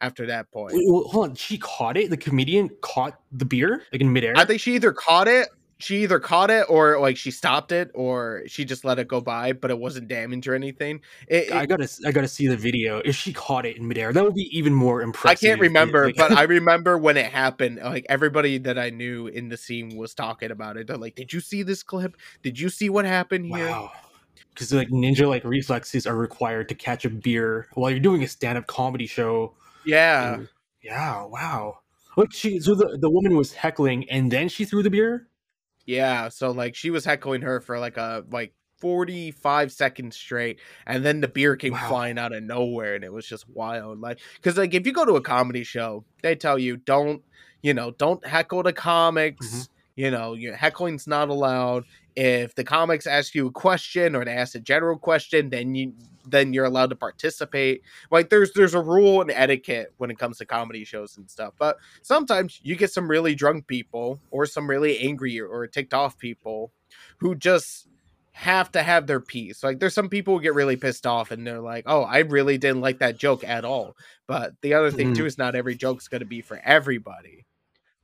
after that point. Wait, hold on. She caught it. The comedian caught the beer like in midair. I think she either caught it, she either caught it, or like she stopped it, or she just let it go by, but it wasn't damaged or anything. It, I gotta, I gotta see the video. If she caught it in midair, that would be even more impressive. I can't remember, Like- but I remember when it happened. Like everybody that I knew in the scene was talking about it. They're like, "Did you see this clip? Did you see what happened here?" wow, because like ninja like reflexes are required to catch a beer while you're doing a stand up comedy show. Yeah, And- yeah, wow. Like she, so the the woman was heckling, and then she threw the beer. Yeah. So like, she was heckling her for like a like 45 seconds straight and then the beer came Wow. flying out of nowhere and it was just wild like because like if you go to a comedy show they tell you don't you know don't heckle the comics Mhm. you know heckling's not allowed if the comics ask you a question or they ask a general question then you then you're allowed to participate like there's there's a rule and etiquette when it comes to comedy shows and stuff but sometimes you get some really drunk people or some really angry or ticked off people who just have to have their piece. Like there's some people who get really pissed off and they're like, "Oh, I really didn't like that joke at all." But the other thing Mhm. too is not every joke's going to be for everybody.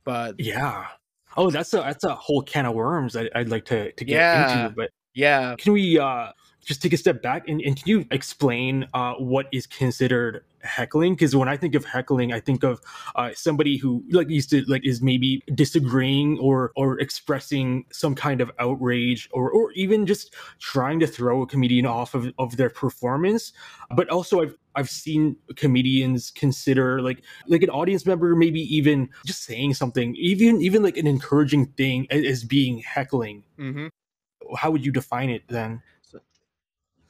But Yeah. Oh, that's a that's a whole can of worms I, I'd like to to get Yeah. into. But yeah, can we uh just take a step back and, and can you explain uh what is considered heckling? Because when I think of heckling, I think of uh somebody who like used to like is maybe disagreeing or or expressing some kind of outrage or or even just trying to throw a comedian off of, of their performance. But also I've I've seen comedians consider like like an audience member maybe even just saying something even even like an encouraging thing as, being heckling Mm-hmm. how would you define it then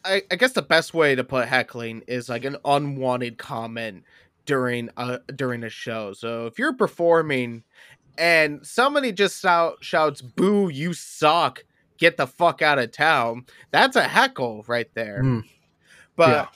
I, I guess the best way to put heckling is like an unwanted comment during a during a show. So if you're performing and somebody just shout, shouts "Boo! You suck! Get the fuck out of town!" That's a heckle right there. Mm. But Yeah.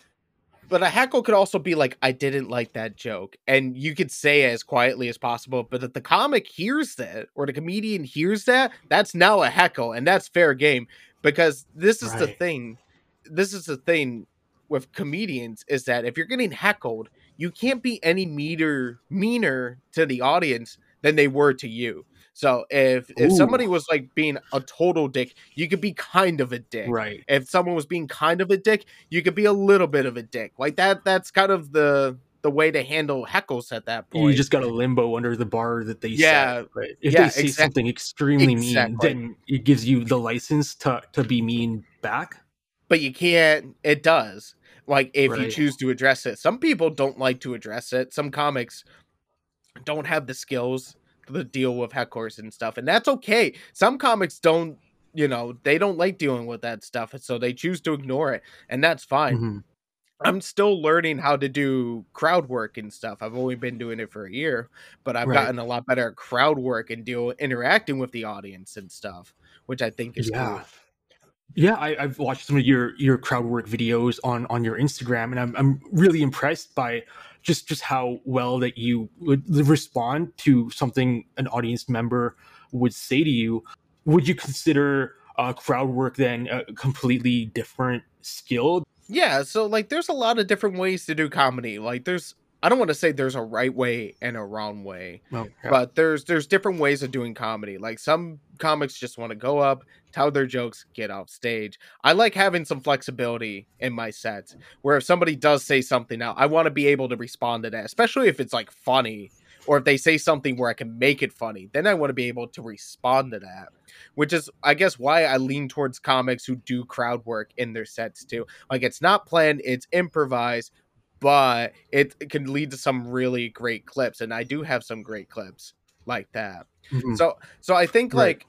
But a heckle could also be like, "I didn't like that joke," and you could say it as quietly as possible. But if the comic hears that or the comedian hears that, that's now a heckle, and that's fair game because this is the thing. This is the thing with comedians is that if you're getting heckled, you can't be any meaner meaner to the audience than they were to you. So if if Ooh. somebody was like being a total dick, you could be kind of a dick. right If someone was being kind of a dick, you could be a little bit of a dick. Like that that's kind of the the way to handle heckles at that point. you just got a limbo under the bar that they Yeah. set right if Yeah, they say exact- something extremely exactly. mean then it gives you the license to to be mean back but you can't it does. Like if you choose to address it. Some people don't like to address it. Some comics don't have the skills to deal with hecklers and stuff. And that's okay. Some comics don't, you know, they don't like dealing with that stuff. So they choose to ignore it. And that's fine. Mhm. I'm still learning how to do crowd work and stuff. I've only been doing it for a year, but I've Right. gotten a lot better at crowd work and deal interacting with the audience and stuff, which I think is Yeah. cool. Yeah, I, I've watched some of your your crowd work videos on on your Instagram, and I'm I'm really impressed by just just how well that you would respond to something an audience member would say to you. Would you consider uh, crowd work then a completely different skill? Yeah, so like there's a lot of different ways to do comedy. Like there's I don't want to say there's a right way and a wrong way, Well, yeah. but there's there's different ways of doing comedy. Like some comics just want to go up, tell their jokes, get off stage. I like having some flexibility in my sets where if somebody does say something now, I want to be able to respond to that, especially if it's like funny or if they say something where I can make it funny. Then I want to be able to respond to that. Which is I guess why I lean towards comics who do crowd work in their sets too. Like it's not planned, it's improvised, but it, it can lead to some really great clips and I do have some great clips like that. Mhm. So so I think Right. like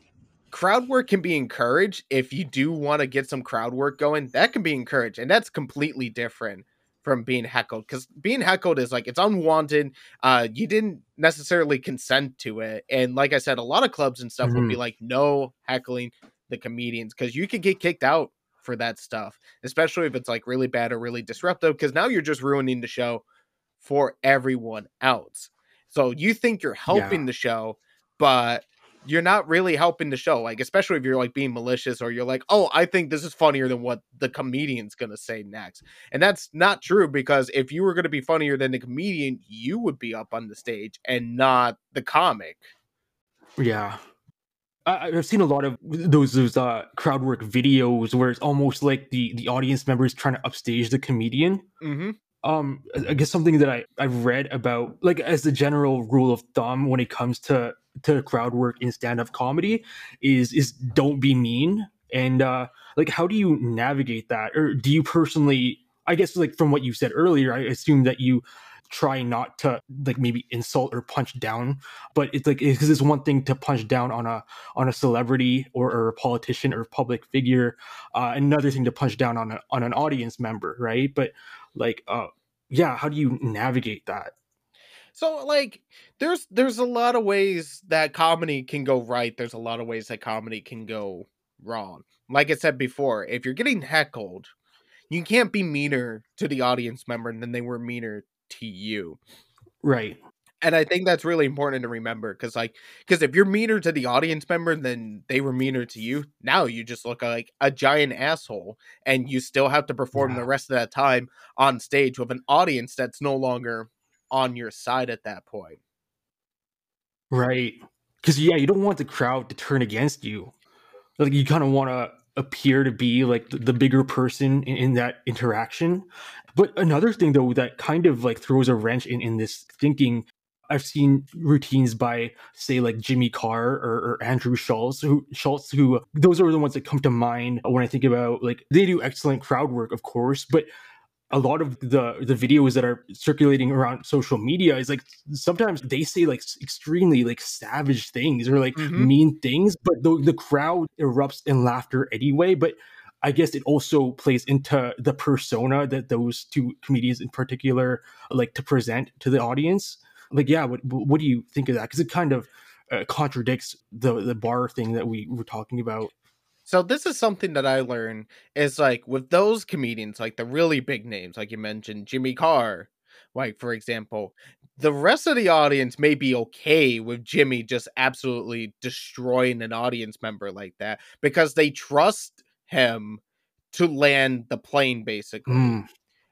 crowd work can be encouraged if you do want to get some crowd work going. That can be encouraged, and that's completely different from being heckled because being heckled is like it's unwanted. Uh, you didn't necessarily consent to it, and like I said, a lot of clubs and stuff would be like no heckling the comedians because you could get kicked out for that stuff, especially if it's like really bad or really disruptive. Because now you're just ruining the show for everyone else. So you think you're helping Yeah. the show, but you're not really helping the show. Like, especially if you're like being malicious or you're like, oh, I think this is funnier than what the comedian's gonna say next. And that's not true because if you were gonna be funnier than the comedian, you would be up on the stage and not the comic. Yeah. I, I've seen a lot of those those uh, crowd work videos where it's almost like the the audience members trying to upstage the comedian. Mm-hmm. Um, I I guess something that I I've read about, like as the general rule of thumb when it comes to to crowd work in stand up comedy, is is don't be mean. And uh, like, how do you navigate that, or do you personally? I guess like from what you said earlier, I assume that you try not to like maybe insult or punch down but it's like because it's one thing to punch down on a on a celebrity or, or a politician or public figure uh, another thing to punch down on a, on an audience member right but like uh yeah how do you navigate that So like there's there's a lot of ways that comedy can go right. There's a lot of ways that comedy can go wrong. Like I said before, if you're getting heckled, you can't be meaner to the audience member than they were meaner to you. right And I think that's really important to remember because like because if you're meaner to the audience member than they were meaner to you, now you just look like a giant asshole and you still have to perform Yeah. the rest of that time on stage with an audience that's no longer on your side at that point. Right. Because yeah, you don't want the crowd to turn against you. Like you kind of want to appear to be like the, the bigger person in, in that interaction. But another thing though that kind of like throws a wrench in in this thinking. I've seen routines by say like Jimmy Carr or, or Andrew Schulz who Schulz who those are the ones that come to mind when I think about like they do excellent crowd work of course but a lot of the the videos that are circulating around social media is like sometimes they say like extremely like savage things or like Mhm. mean things but the, the crowd erupts in laughter anyway but i guess it also plays into the persona that those two comedians in particular like to present to the audience. Like yeah what what do you think of that? Because it kind of uh, contradicts the the bar thing that we were talking about So this is something that I learned is like with those comedians, like the really big names, like you mentioned, Jimmy Carr, like for example, the rest of the audience may be okay with Jimmy just absolutely destroying an audience member like that because they trust him to land the plane basically. Mm,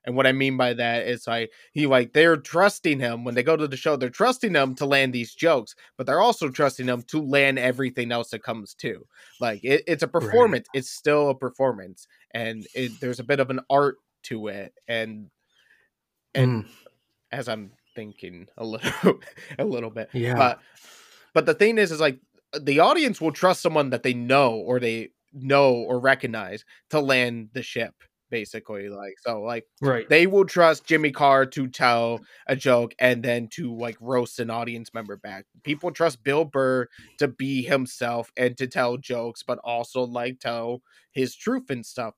And what I mean by that is like he like they're trusting him when they go to the show, they're trusting him to land these jokes, but they're also trusting him to land everything else that comes too. Like it, it's a performance. It's still a performance, and it, there's a bit of an art to it. And and mm, as I'm thinking a little a little bit, yeah but but the thing is, is like the audience will trust someone that they know or they know or recognize to land the ship. Basically, like so, like right they will trust Jimmy Carr to tell a joke and then to like roast an audience member back. People trust Bill Burr to be himself and to tell jokes, but also like tell his truth and stuff.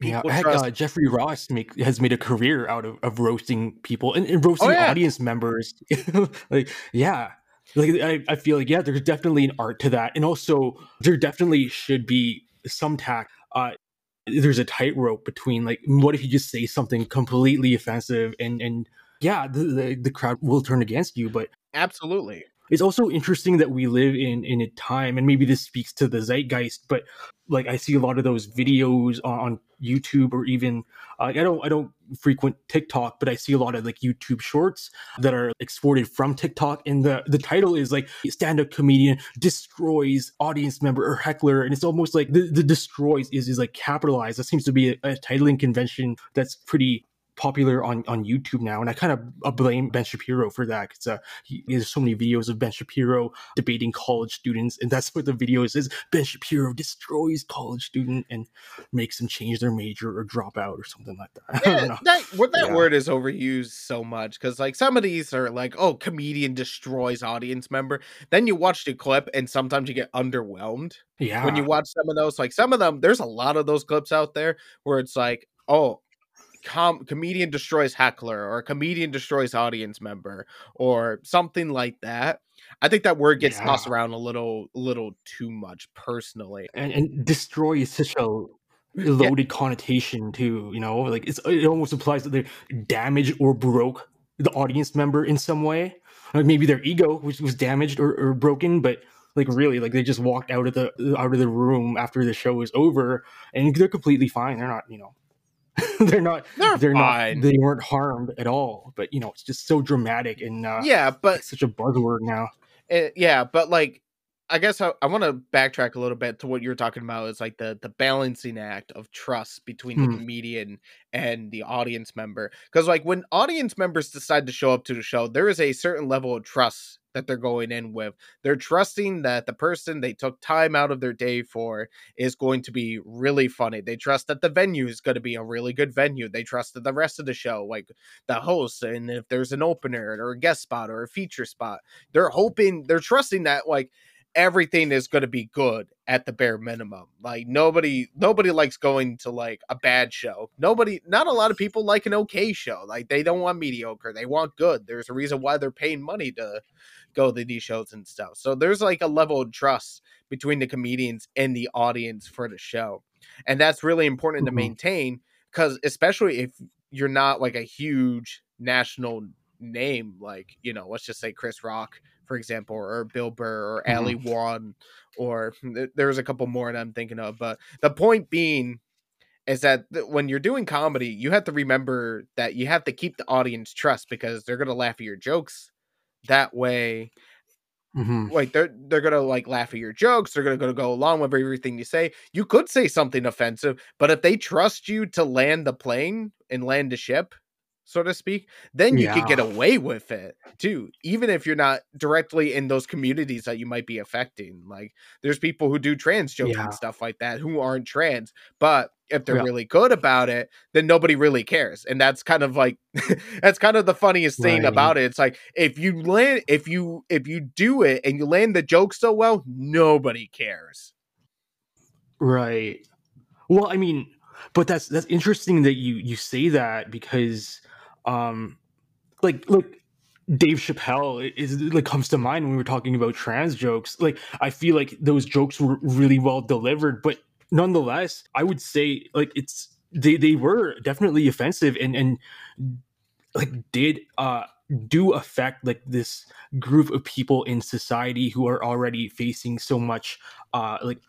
Yeah, heck, trust uh, Jeffrey Ross make, has made a career out of, of roasting people and, and roasting Oh, yeah. audience members. like, yeah, like I, I feel like yeah, there's definitely an art to that, and also there definitely should be some tact. Uh, there's a tightrope between like, what if you just say something completely offensive and and yeah, the, the the crowd will turn against you, but absolutely. It's also interesting that we live in in a time and maybe this speaks to the zeitgeist but like i see a lot of those videos on, on youtube or even uh, i don't i don't frequent tiktok but i see a lot of like youtube shorts that are exported from tiktok and the the title is like stand-up comedian destroys audience member or heckler and it's almost like the, the destroys is is like capitalized. That seems to be a, a titling convention that's pretty popular on on youtube now and i kind of blame ben shapiro for that because uh, he, there's so many videos of Ben Shapiro debating college students, and that's what the video is: Ben Shapiro destroys college student and makes them change their major or drop out or something like that. I don't Yeah, know. that what that Yeah. word is overused so much because like some of these are like, oh, comedian destroys audience member. Then you watch the clip and sometimes you get underwhelmed. Yeah, when you watch some of those like some of them there's a lot of those clips out there where it's like oh com- comedian destroys heckler or comedian destroys audience member or something like that i think that word gets tossed around a little little too much personally and, and destroy is such a loaded connotation too. You know, like it's it almost implies that they damaged or broke the audience member in some way. Like maybe their ego was, was damaged or, or broken, but like really, like they just walked out of the out of the room after the show was over, and they're completely fine. They're not, you know, they're not. They're They're not. They weren't harmed at all. But you know, it's just so dramatic and uh, yeah but it's such a buzzword now. Uh, yeah, but like I guess I, I want to backtrack a little bit to what you're talking about is like the the balancing act of trust between the Hmm. comedian and the audience member because like when audience members decide to show up to the show there is a certain level of trust that they're going in with. They're trusting that the person they took time out of their day for is going to be really funny. They trust that the venue is going to be a really good venue. They trust that the rest of the show, like the host, and if there's an opener or a guest spot or a feature spot, they're hoping, they're trusting that like everything is going to be good at the bare minimum. Like nobody nobody likes going to like a bad show. Nobody not a lot of people like an okay show. Like they don't want mediocre. They want good. There's a reason why they're paying money to go to these shows and stuff. So there's like a level of trust between the comedians and the audience for the show. And that's really important mm-hmm. to maintain cuz especially if you're not like a huge national name like, you know, let's just say Chris Rock for example, or Bill Burr or mm-hmm. Ali Wong, or there's a couple more that I'm thinking of. But the point being is that when you're doing comedy, you have to remember that you have to keep the audience trust because they're gonna laugh at your jokes. That way, Mm-hmm. Like they're they're gonna like laugh at your jokes. They're gonna, gonna go along with everything you say. You could say something offensive, but if they trust you to land the plane and land the ship, so to speak, then you yeah. could get away with it too, even if you're not directly in those communities that you might be affecting. Like there's people who do trans jokes yeah. and stuff like that who aren't trans, but if they're yeah. really good about it, then nobody really cares. And that's kind of like that's kind of the funniest thing right. about it. It's like if you land if you if you do it and you land the joke so well, nobody cares. Right. Well, I mean, but that's that's interesting that you you say that because um like like Dave Chappelle is like comes to mind when we were talking about trans jokes. Like I feel like those jokes were really well delivered, but nonetheless, I would say like it's they they were definitely offensive and and like did uh do affect like this group of people in society who are already facing so much uh like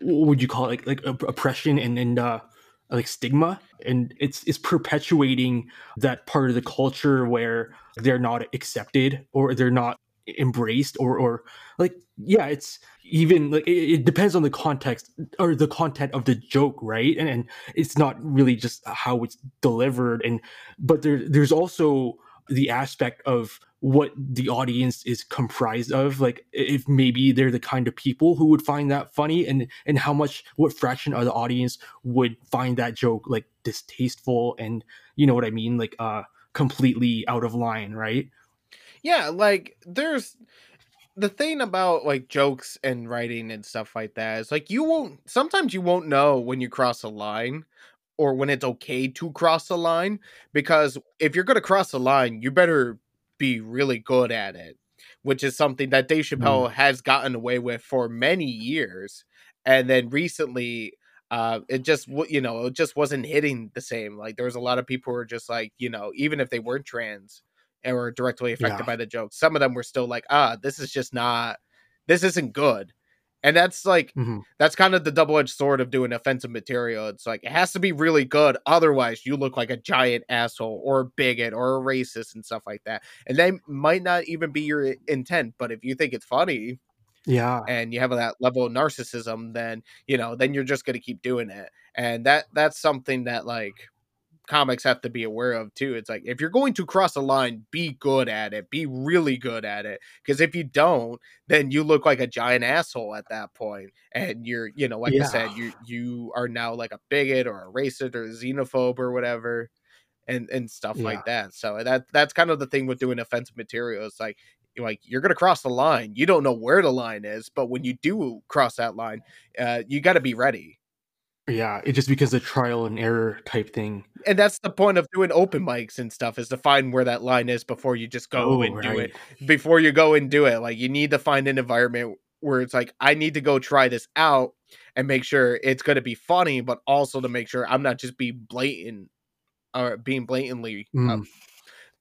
what would you call it like like oppression and and uh like stigma and it's it's perpetuating that part of the culture where they're not accepted or they're not embraced or or like yeah it's even like it, it, depends on the context or the content of the joke right? And, and it's not really just how it's delivered and but there there's also the aspect of what the audience is comprised of like if maybe they're the kind of people who would find that funny and and how much what fraction of the audience would find that joke like distasteful and you know what i mean? Like uh completely out of line right? Yeah like there's the thing about like jokes and writing and stuff like that is like you won't sometimes you won't know when you cross a line or when it's okay to cross the line because if you're going to cross the line you better be really good at it which is something that Dave Chappelle mm. has gotten away with for many years and then recently uh it just you know it just wasn't hitting the same like there was a lot of people who were just like you know even if they weren't trans and were directly affected yeah. by the jokes some of them were still like ah this is just not this isn't good and that's like mm-hmm. that's kind of the double-edged sword of doing offensive material. It's like it has to be really good, otherwise you look like a giant asshole or a bigot or a racist and stuff like that. And they might not even be your intent, but if you think it's funny, yeah, and you have that level of narcissism, then you know, then you're just gonna keep doing it. And that that's something that like comics have to be aware of too. It's like if you're going to cross a line, be good at it, be really good at it. Because if you don't, then you look like a giant asshole at that point, and you're, you know, like yeah. I said, you you are now like a bigot or a racist or a xenophobe or whatever, and and stuff yeah. like that. So that that's kind of the thing with doing offensive material. It's like like you're gonna cross the line. You don't know where the line is, but when you do cross that line, uh, you got to be ready yeah, it just because the trial and error type thing. And that's the point of doing open mics and stuff is to find where that line is before you just go oh, and right. do it. Before you go and do it, like you need to find an environment where it's like I need to go try this out and make sure it's going to be funny, but also to make sure I'm not just being blatant or being blatantly mm. uh,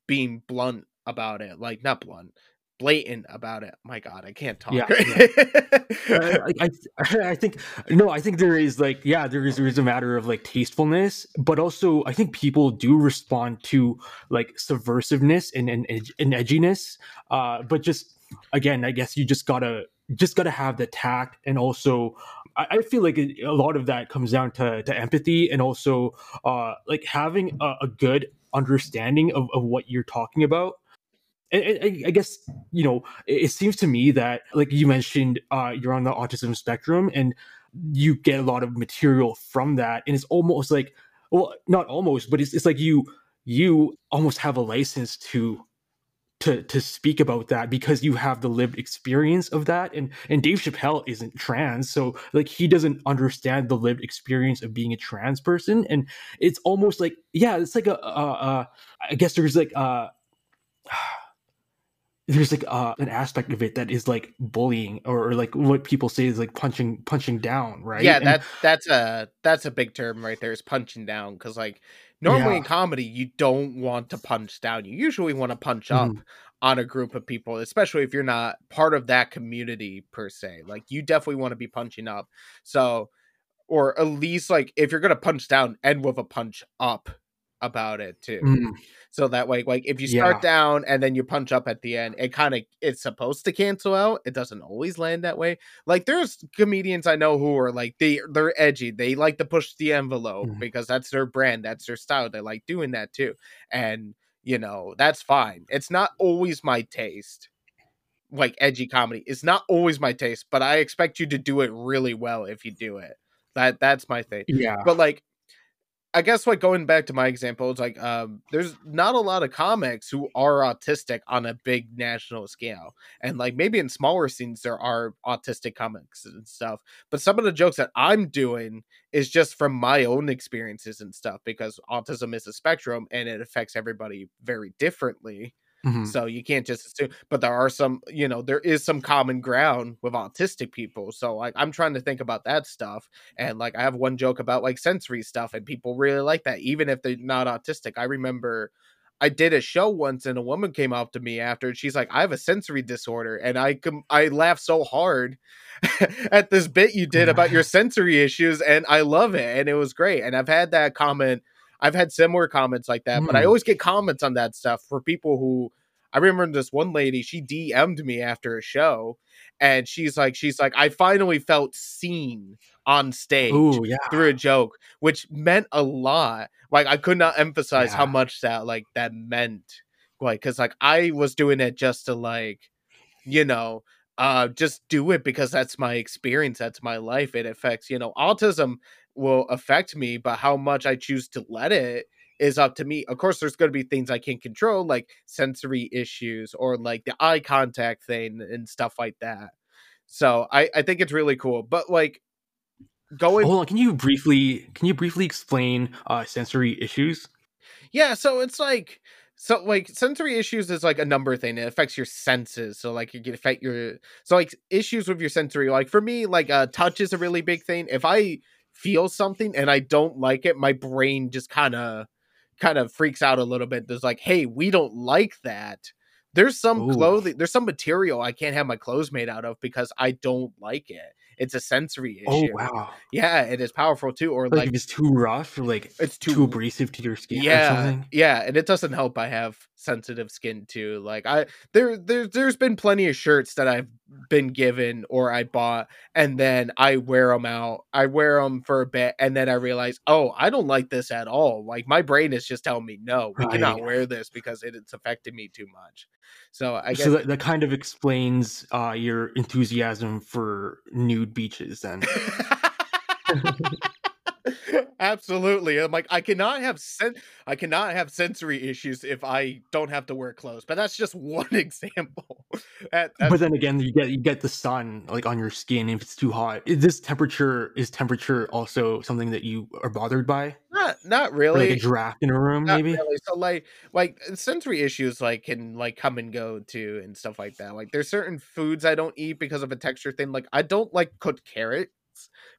being blunt about it. Like not blunt, blatant about it. My God, I can't talk. Yeah, yeah. I, I, I, think no, I think there is like yeah, there is there is a matter of like tastefulness, but also I think people do respond to like subversiveness and and, and edginess. Uh, but just again, I guess you just gotta just gotta have the tact and also I, I feel like a lot of that comes down to, to empathy and also uh, like having a, a good understanding of, of what you're talking about and I guess you know it, seems to me that like you mentioned, uh, you're on the autism spectrum, and you get a lot of material from that, and it's almost like well, not almost, but it's it's like you you almost have a license to to to speak about that because you have the lived experience of that. And and Dave Chappelle isn't trans so like he doesn't understand the lived experience of being a trans person. And it's almost like yeah it's like a, a, a I guess there's like uh there's like uh, an aspect of it that is like bullying or, or, like what people say is like punching punching down right? Yeah that's that's a that's a big term right there is punching down because like normally yeah. in comedy you don't want to punch down. You usually want to punch up mm. on a group of people especially if you're not part of that community per se. Like you definitely want to be punching up. So or at least like if you're gonna punch down end with a punch up about it too. Mm. So that way, like if you start yeah. down and then you punch up at the end, it kind of it's supposed to cancel out. It doesn't always land that way. Like there's comedians I know who are like they they're edgy. They like to push the envelope mm. because that's their brand, that's their style. They like doing that too. And you know, that's fine. It's not always my taste. Like edgy comedy. It's not always my taste, but I expect you to do it really well if you do it. That that's my thing. Yeah. But like I guess like going back to my example, it's like um, there's not a lot of comics who are autistic on a big national scale, and like maybe in smaller scenes there are autistic comics and stuff. But some of the jokes that I'm doing is just from my own experiences and stuff because autism is a spectrum and it affects everybody very differently. Mm-hmm. So you can't just assume, but there are some, you know, there is some common ground with autistic people. So like I'm trying to think about that stuff. And like I have one joke about like sensory stuff and people really like that, even if they're not autistic. I remember I did a show once and a woman came up to me after and she's like, I have a sensory disorder. And I com- I laughed so hard at this bit you did about your sensory issues and I love it. And it was great. And I've had that comment I've had similar comments like that, mm. but I hmm. always get comments on that stuff for people who I remember this one lady, she DM'd me after a show and she's like, she's like, I finally felt seen on stage Ooh, yeah. through a joke, which meant a lot. Like I could not emphasize yeah. how much that like that meant. Like, cause like I was doing it just to like, you know, uh just do it because that's my experience, that's my life. It affects, you know, autism will affect me, but how much I choose to let it is up to me. Of course, there's going to be things I can't control, like sensory issues or like the eye contact thing and stuff like that. So I, I think it's really cool. But like going Hold on, can you briefly can you briefly explain uh sensory issues? Yeah, so it's like so like sensory issues is like a number thing. It affects your senses. So like it can affect your so like issues with your sensory. Like for me, like uh touch is a really big thing. If I feel something and I don't like it, my brain just kind of kind of freaks out a little bit. There's like, hey, we don't like that. There's some Ooh. clothing, there's some material I can't have my clothes made out of because I don't like it. It's a sensory oh, issue. Oh wow. Yeah, it is powerful too. Or like, like it's too rough or like it's too, too abrasive to your skin. Yeah. Yeah. And it doesn't help I have sensitive skin too. Like I there there there's been plenty of shirts that I've been given or I bought and then I wear them out. I wear them for a bit and then I realize, "Oh, I don't like this at all." Like my brain is just telling me, "No, we right. cannot wear this because it, it's affecting me too much." So I guess So that, that kind of explains uh your enthusiasm for nude beaches then. Absolutely. I'm like, I cannot have sen- I cannot have sensory issues if I don't have to wear clothes. But that's just one example. that, but then again, you get you get the sun like on your skin if it's too hot. Is this temperature is temperature also something that you are bothered by? Not not really. Or like a draft in a room, not maybe. Really. So like like uh, sensory issues like can like come and go too and stuff like that. Like there's certain foods I don't eat because of a texture thing. Like I don't like cooked carrot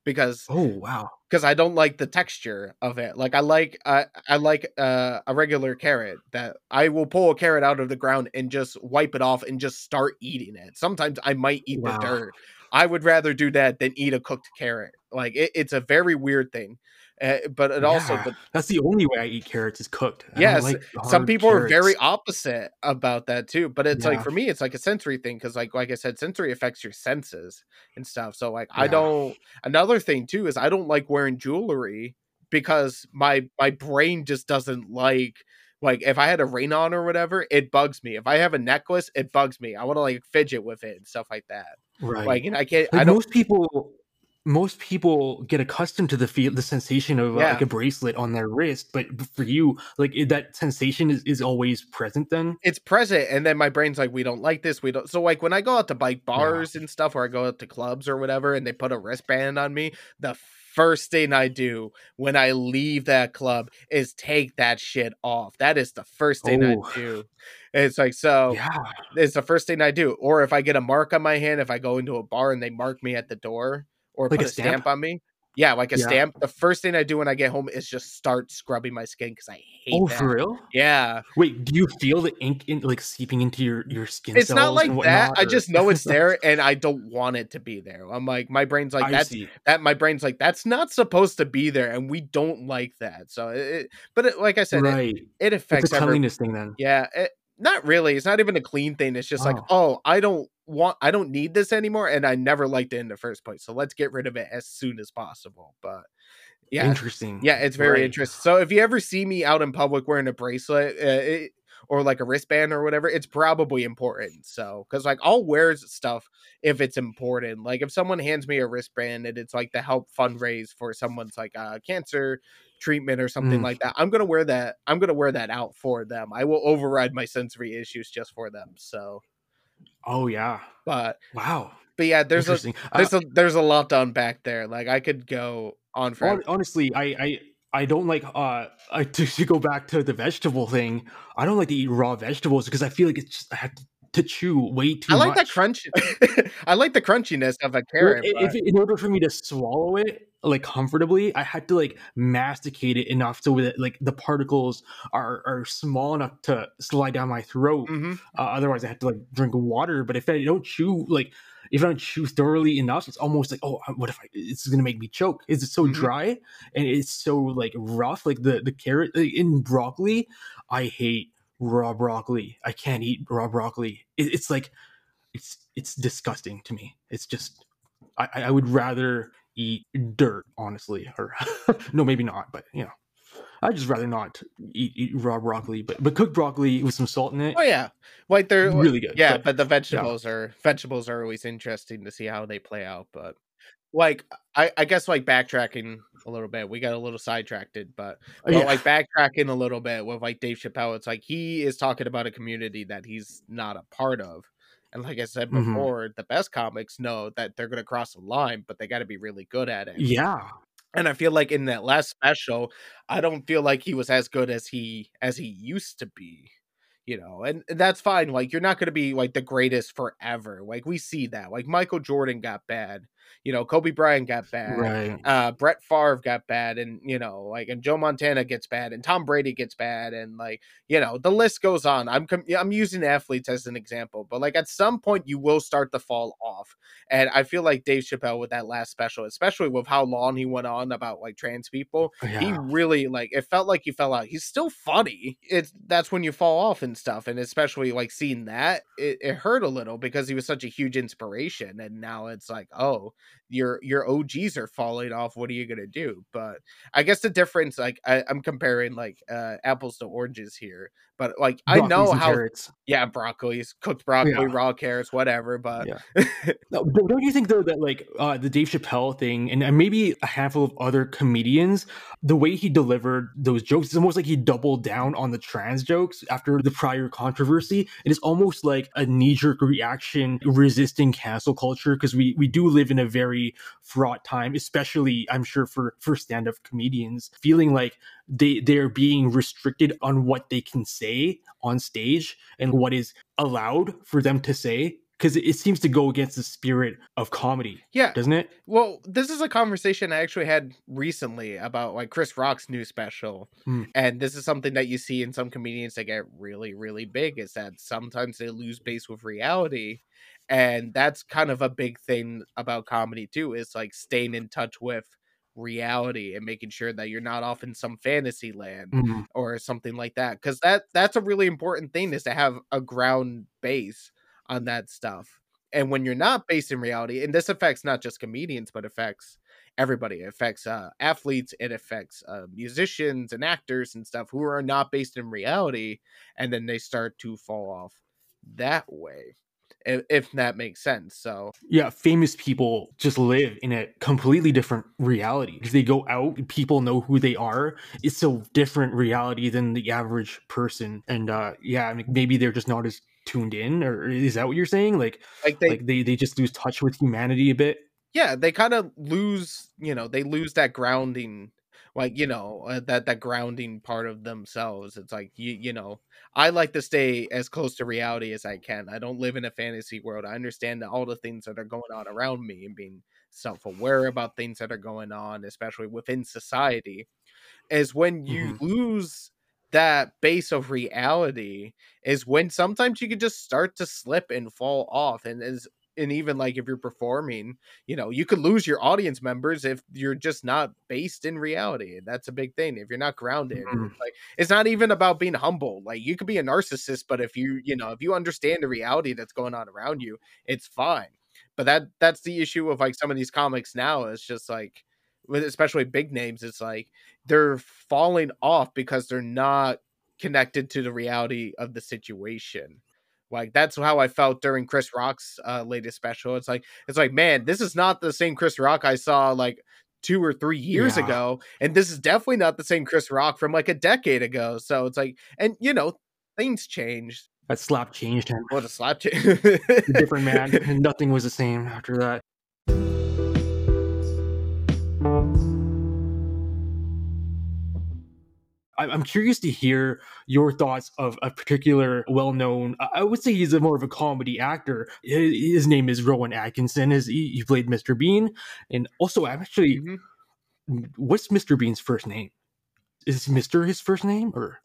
because oh wow because I don't like the texture of it. Like I like uh, I like uh, a regular carrot that I will pull a carrot out of the ground and just wipe it off and just start eating it. Sometimes I might eat wow. the dirt. I would rather do that than eat a cooked carrot. Like it, it's a very weird thing. Uh, but it yeah, also but, that's the only way I eat carrots is cooked. yes, like some people carrots. are very opposite about that too. But it's yeah. like for me, it's like a sensory thing because, like, like I said, sensory affects your senses and stuff. So like, yeah. I don't. Another thing too is I don't like wearing jewelry because my my brain just doesn't like Like if I had a ring on or whatever, it bugs me. If I have a necklace, it bugs me. I want to like fidget with it and stuff like that. Right. Like and I can't. Like I don't. most people most people get accustomed to the feel the sensation of uh, like a bracelet on their wrist but for you like that sensation is, is always present then? It's present and then my brain's like we don't like this we don't so like when i go out to bike bars and stuff or i go out to clubs or whatever and they put a wristband on me the first thing i do when i leave that club is take that shit off. That is the first thing Oh. i do. It's like so yeah. it's the first thing i do. Or if i get a mark on my hand if i go into a bar and they mark me at the door or Like put a a stamp? stamp? on me yeah like a Yeah. stamp the first thing i do when i get home is just start scrubbing my skin because i hate oh that. for real yeah wait do you feel the ink in like seeping into your your skin it's not like that. whatnot, I just know it's there, and I don't want it to be there. I'm like, my brain's like, I that's see. that. My brain's like, that's not supposed to be there, and we don't like that. So, it, but it, like I said, it, right it it's affects a every. cleanliness thing then Yeah, it, not really. It's not even a clean thing. It's just like, Oh. oh, I don't want, I don't need this anymore, and I never liked it in the first place. So let's get rid of it as soon as possible. But yeah, interesting yeah, it's very Right. interesting. So if you ever see me out in public wearing a bracelet uh, it, or like a wristband or whatever, it's probably important. So because like I'll wear stuff if it's important. Like if someone hands me a wristband and it's like to help fundraise for someone's like uh, cancer treatment or something Mm. like that, I'm gonna wear that. I'm gonna wear that out for them. I will override my sensory issues just for them. So, oh yeah but wow but yeah, there's a Uh, there's a there's a lot to unpack there. Like I could go on for honestly, I, I I don't like uh I, to, to go back to the vegetable thing. I don't like to eat raw vegetables because I feel like it's just I have to, to chew way too I like much. that crunch. I like the crunchiness of a carrot. but- if, in order for me to swallow it like comfortably, I had to like masticate it enough so that like the particles are are small enough to slide down my throat. Mhm. Uh, otherwise, I had to like drink water. But if I don't chew like if I don't chew thoroughly enough, it's almost like oh, what if I? It's gonna make me choke. Is it so Mhm. dry and it's so like rough? Like the the carrot like, in broccoli, I hate raw broccoli. I can't eat raw broccoli. It, it's like it's it's disgusting to me. It's just I, I would rather eat dirt, honestly. Or no, maybe not, but you know. I'd just rather not eat, eat raw broccoli, but but cooked broccoli with some salt in it, Oh yeah, like they're really good. yeah, but- but, the vegetables are vegetables are always interesting to see how they play out. But like I, I guess like backtracking a little bit, we got a little sidetracked, but but yeah. like backtracking a little bit with like Dave Chappelle, it's like he is talking about a community that he's not a part of. And like I said Mhm. before, the best comics know that they're gonna cross the line, but they gotta be really good at it. yeah, And I feel like in that last special, I don't feel like he was as good as he as he used to be. You know, and and that's fine. Like you're not going to be like the greatest forever. Like we see that. Like Michael Jordan got bad. You know, Kobe Bryant got bad. right. Uh, Brett Favre got bad, and you know, like, and Joe Montana gets bad, and Tom Brady gets bad, and like, you know, the list goes on. I'm com- I'm using athletes as an example, but like at some point you will start to fall off, and I feel like Dave Chappelle with that last special, especially with how long he went on about like trans people, he really like it felt like he fell out. He's still funny. It's that's when you fall off and stuff, and especially like seeing that, it, it hurt a little because he was such a huge inspiration, and now it's like, oh, your your OGs are falling off. What are you gonna do? But I guess the difference, like I, I'm comparing like uh apples to oranges here, but like I know how, carrots. yeah, broccolis, cooked broccoli, Yeah. raw carrots, whatever. But Yeah. No, don't don't you think though that like uh, the Dave Chappelle thing and, and maybe a handful of other comedians, the way he delivered those jokes, it's almost like he doubled down on the trans jokes after the prior controversy. It is almost like a knee jerk reaction resisting cancel culture because we we do live in a very fraught time, especially I'm sure for for stand up comedians, feeling like they they're being restricted on what they can say on stage and what is allowed for them to say because it, seems to go against the spirit of comedy yeah, doesn't it Well, this is a conversation I actually had recently about like Chris Rock's new special. Hmm. And this is something that you see in some comedians that get really, really big is that sometimes they lose base with reality. And that's kind of a big thing about comedy too, is like staying in touch with reality and making sure that you're not off in some fantasy land Mhm. or something like that. Cause that that's a really important thing is to have a ground base on that stuff. And when you're not based in reality, and this affects not just comedians, but affects everybody. It affects uh, athletes. It affects uh, musicians and actors and stuff who are not based in reality, and then they start to fall off that way. If, if that makes sense. So yeah, famous people just live in a completely different reality. If they go out, people know who they are. It's a different reality than the average person. And uh yeah, I mean, maybe they're just not as tuned in, or is that what you're saying? Like, like they like they, they just lose touch with humanity a bit. yeah, they kind of lose, you know, they lose that grounding, like you know, uh, that that grounding part of themselves. It's like you you know, I like to stay as close to reality as I can. I don't live in a fantasy world. I understand all the things that are going on around me and being self-aware about things that are going on, especially within society. Is when you Mhm. lose that base of reality is when sometimes you can just start to slip and fall off and is and even like if you're performing you know you could lose your audience members if you're just not based in reality that's a big thing if you're not grounded Mhm. like it's not even about being humble like you could be a narcissist but if you you know if you understand the reality that's going on around you it's fine but that that's the issue of like some of these comics now it's just like with especially big names it's like they're falling off because they're not connected to the reality of the situation like that's how I felt during Chris Rock's uh, latest special. It's like it's like man, this is not the same Chris Rock I saw like two or three years Yeah. ago, and this is definitely not the same Chris Rock from like a decade ago. So it's like, and you know, things changed. That slap changed him. What a slap change! A different man. and Nothing was the same after that. I'm curious to hear your thoughts of a particular well-known. I I would say he's a more of a comedy actor. His name is Rowan Atkinson. His, he, he played Mr. Bean, and also I'm actually, Mhm. what's Mr. Bean's first name? Is Mr. his first name or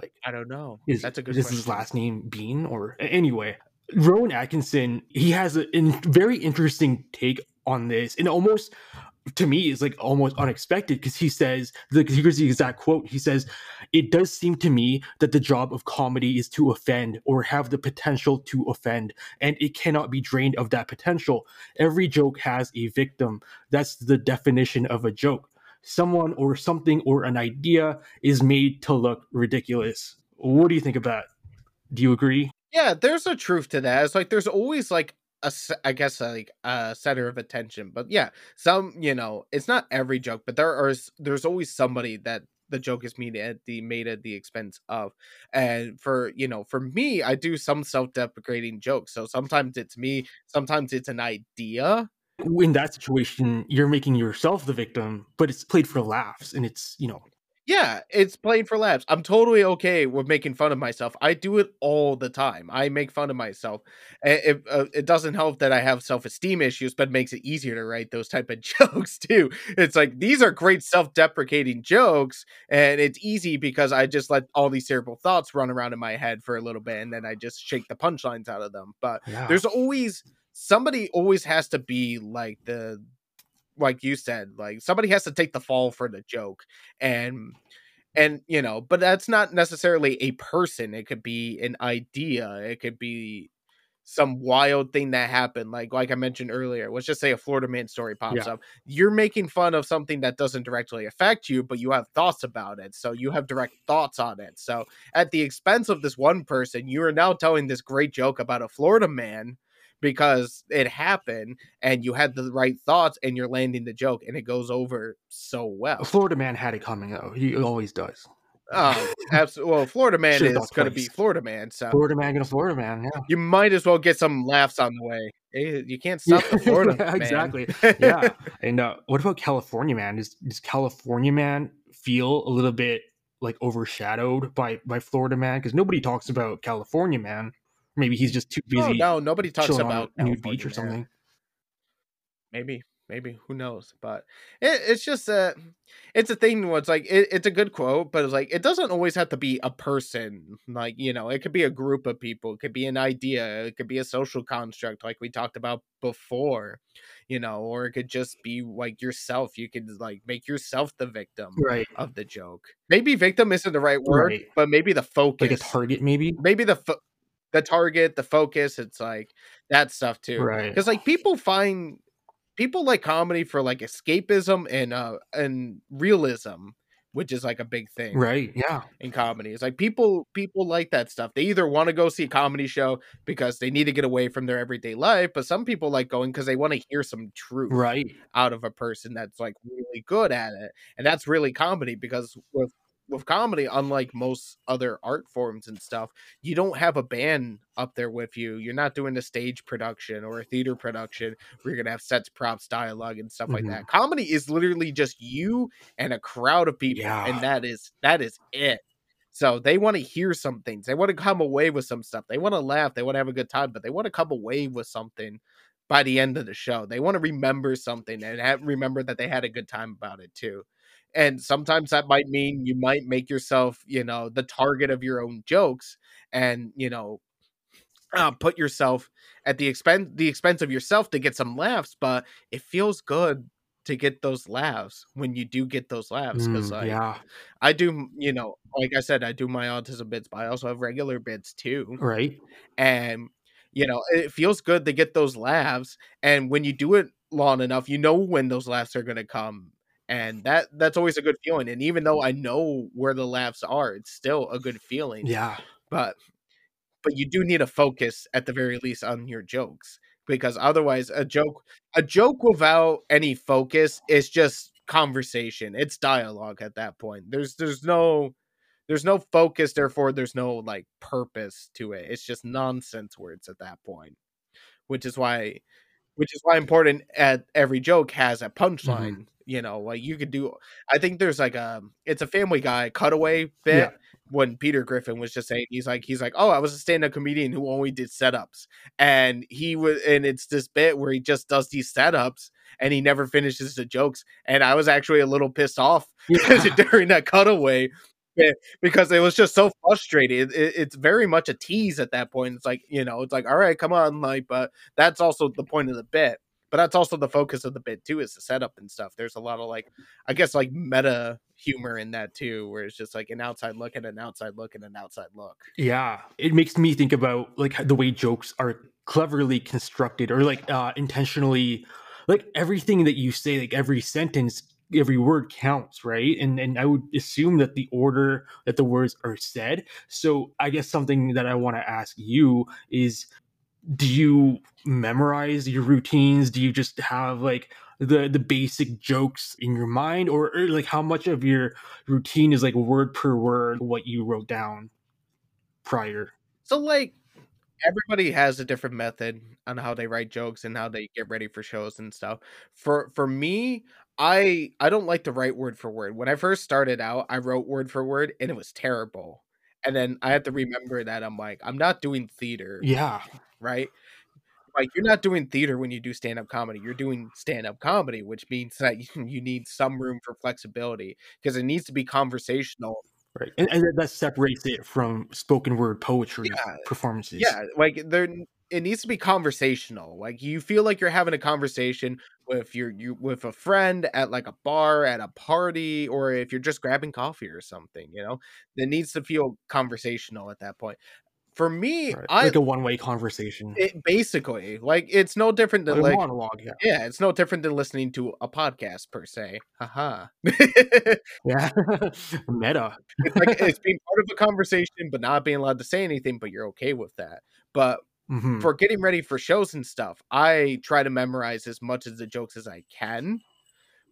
like? I don't know. is That's a good. is question. his last name Bean or anyway? Rowan Atkinson, he has a in, very interesting take on this, and almost to me is like almost unexpected because he says the here's the exact quote. He says, "It does seem to me that the job of comedy is to offend or have the potential to offend, and it cannot be drained of that potential. Every joke has a victim. That's the definition of a joke." Someone or something or an idea is made to look ridiculous. What do you think about? Do you agree? Yeah, there's a truth to that. It's like there's always like a, I guess like a center of attention, but yeah, some you know, it's not every joke, but there are there's always somebody that the joke is made at the made at the expense of, and for you know, for me, I do some self-deprecating jokes. So sometimes it's me, sometimes it's an idea. In that situation, you're making yourself the victim, but it's played for laughs, and it's you know Yeah, it's playing for laughs. I'm totally okay with making fun of myself. I do it all the time. I make fun of myself. It, uh, it doesn't help that I have self-esteem issues, but it makes it easier to write those type of jokes too. It's like these are great self-deprecating jokes, and it's easy because I just let all these terrible thoughts run around in my head for a little bit, and then I just shake the punchlines out of them. But yeah. there's always somebody always has to be like the like you said like somebody has to take the fall for the joke and and you know but that's not necessarily a person it could be an idea it could be some wild thing that happened like like i mentioned earlier let's just say a florida man story pops Yeah. up you're making fun of something that doesn't directly affect you but you have thoughts about it so you have direct thoughts on it so at the expense of this one person you are now telling this great joke about a florida man because it happened and you had the right thoughts and you're landing the joke and it goes over so well. Florida man had it coming though. He always does. Um, absolutely. Well, Florida man is going to be. Florida man, so Florida man gonna Florida man. Yeah. you might as well get some laughs on the way. Eh, You can't stop the Florida Yeah, man. exactly. Yeah. And uh, what about California man? Does does California man feel a little bit like overshadowed by by Florida man? Because nobody talks about California man. Maybe he's just too busy Oh no, nobody talks about nude beach or something. maybe maybe who knows but it, it's just a it's a thing where it's like it, it's a good quote but it's like it doesn't always have to be a person like you know it could be a group of people it could be an idea it could be a social construct like we talked about before you know or it could just be like yourself you could like make yourself the victim Right. of the joke maybe victim isn't the right word Right. but maybe the focus Like a target, maybe. maybe the fo- the target the focus it's like that stuff too Right. because like people find people like comedy for like escapism and uh and realism which is like a big thing Right. Yeah. in comedy. It's like people people like that stuff. They either want to go see a comedy show because they need to get away from their everyday life, but some people like going because they want to hear some truth Right. out of a person that's like really good at it. And that's really comedy because with with comedy, unlike most other art forms and stuff, you don't have a band up there with you. You're not doing a stage production or a theater production where you're gonna have sets, props, dialogue, and stuff like Mhm. that. Comedy is literally just you and a crowd of people, Yeah. and that is that is it. So they want to hear some things. They want to come away with some stuff. They want to laugh. They want to have a good time, but they want to come away with something by the end of the show. They want to remember something and have, remember that they had a good time about it too. And sometimes that might mean you might make yourself, you know, the target of your own jokes and, you know, uh, put yourself at the expense the expense of yourself to get some laughs, but it feels good to get those laughs when you do get those laughs because Mm, like yeah. I do, you know, like I said, I do my autism bits, but I also have regular bits too Right. and you know it feels good to get those laughs and when you do it long enough you know when those laughs are going to come and that that's always a good feeling and even though mm-hmm. i know where the laughs are it's still a good feeling Yeah. but but you do need to focus at the very least on your jokes because otherwise a joke a joke without any focus is just conversation it's dialogue at that point. There's there's no there's no focus therefore there's no like purpose to it it's just nonsense words at that point which is why which is why important at every joke has a mm-hmm. punchline you know like you could do i think there's like a it's a family guy cutaway bit Yeah. when peter griffin was just saying he's like he's like oh i was a stand-up comedian who only did setups and he was and it's this bit where he just does these setups and he never finishes the jokes and i was actually a little pissed off Yeah. during that cutaway because it was just so frustrating. It, it- it's very much a tease at that point. It's like you know, it's like all right, come on, like, but that's also the point of the bit. But that's also the focus of the bit too, is the setup and stuff. There's a lot of like, I guess like meta humor in that too, where it's just like an outside look and an outside look and an outside look. Yeah, it makes me think about like the way jokes are cleverly constructed or like uh intentionally like everything that you say like every sentence every word counts right and and i would assume that the order that the words are said so i guess something that i want to ask you is do you memorize your routines do you just have like the the basic jokes in your mind or, or like how much of your routine is like word per word what you wrote down prior So like everybody has a different method on how they write jokes and how they get ready for shows and stuff. For for me, I I don't like to write word for word. When I first started out, I wrote word for word and it was terrible. And then I had to remember that I'm like, I'm not doing theater, yeah right? Like you're not doing theater when you do stand-up comedy. You're doing stand-up comedy, which means that you need some room for flexibility because it needs to be conversational Right. And, and that separates it from spoken word poetry Yeah, performances. Yeah, like there it needs to be conversational. Like you feel like you're having a conversation with your you with a friend at like a bar, at a party, or if you're just grabbing coffee or something, you know? It needs to feel conversational at that point. For me, Right. I like a one way conversation. it, basically like it's no different than a like monologue. Yeah. yeah, it's no different than listening to a podcast per se. Haha. Yeah. Meta. it's like it's being part of a conversation, but not being allowed to say anything, but you're okay with that. But Mhm. for getting ready for shows and stuff, I try to memorize as much of the jokes as I can.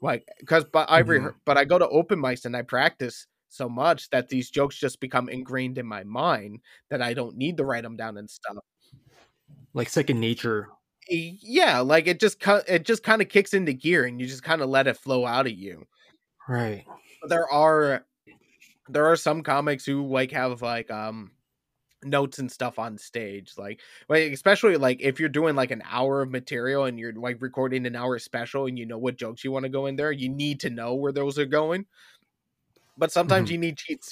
Like, because but I Mhm. rehe- but I go to open mics and I practice so much that these jokes just become ingrained in my mind that I don't need to write them down and stuff. Like second nature. Yeah, like it just it just kind of kicks into gear and you just kind of let it flow out of you. Right. There are there are some comics who like have like um notes and stuff on stage like like especially like if you're doing like an hour of material and you're like recording an hour special and you know what jokes you want to go in there you need to know where those are going but sometimes Mhm. you need cheat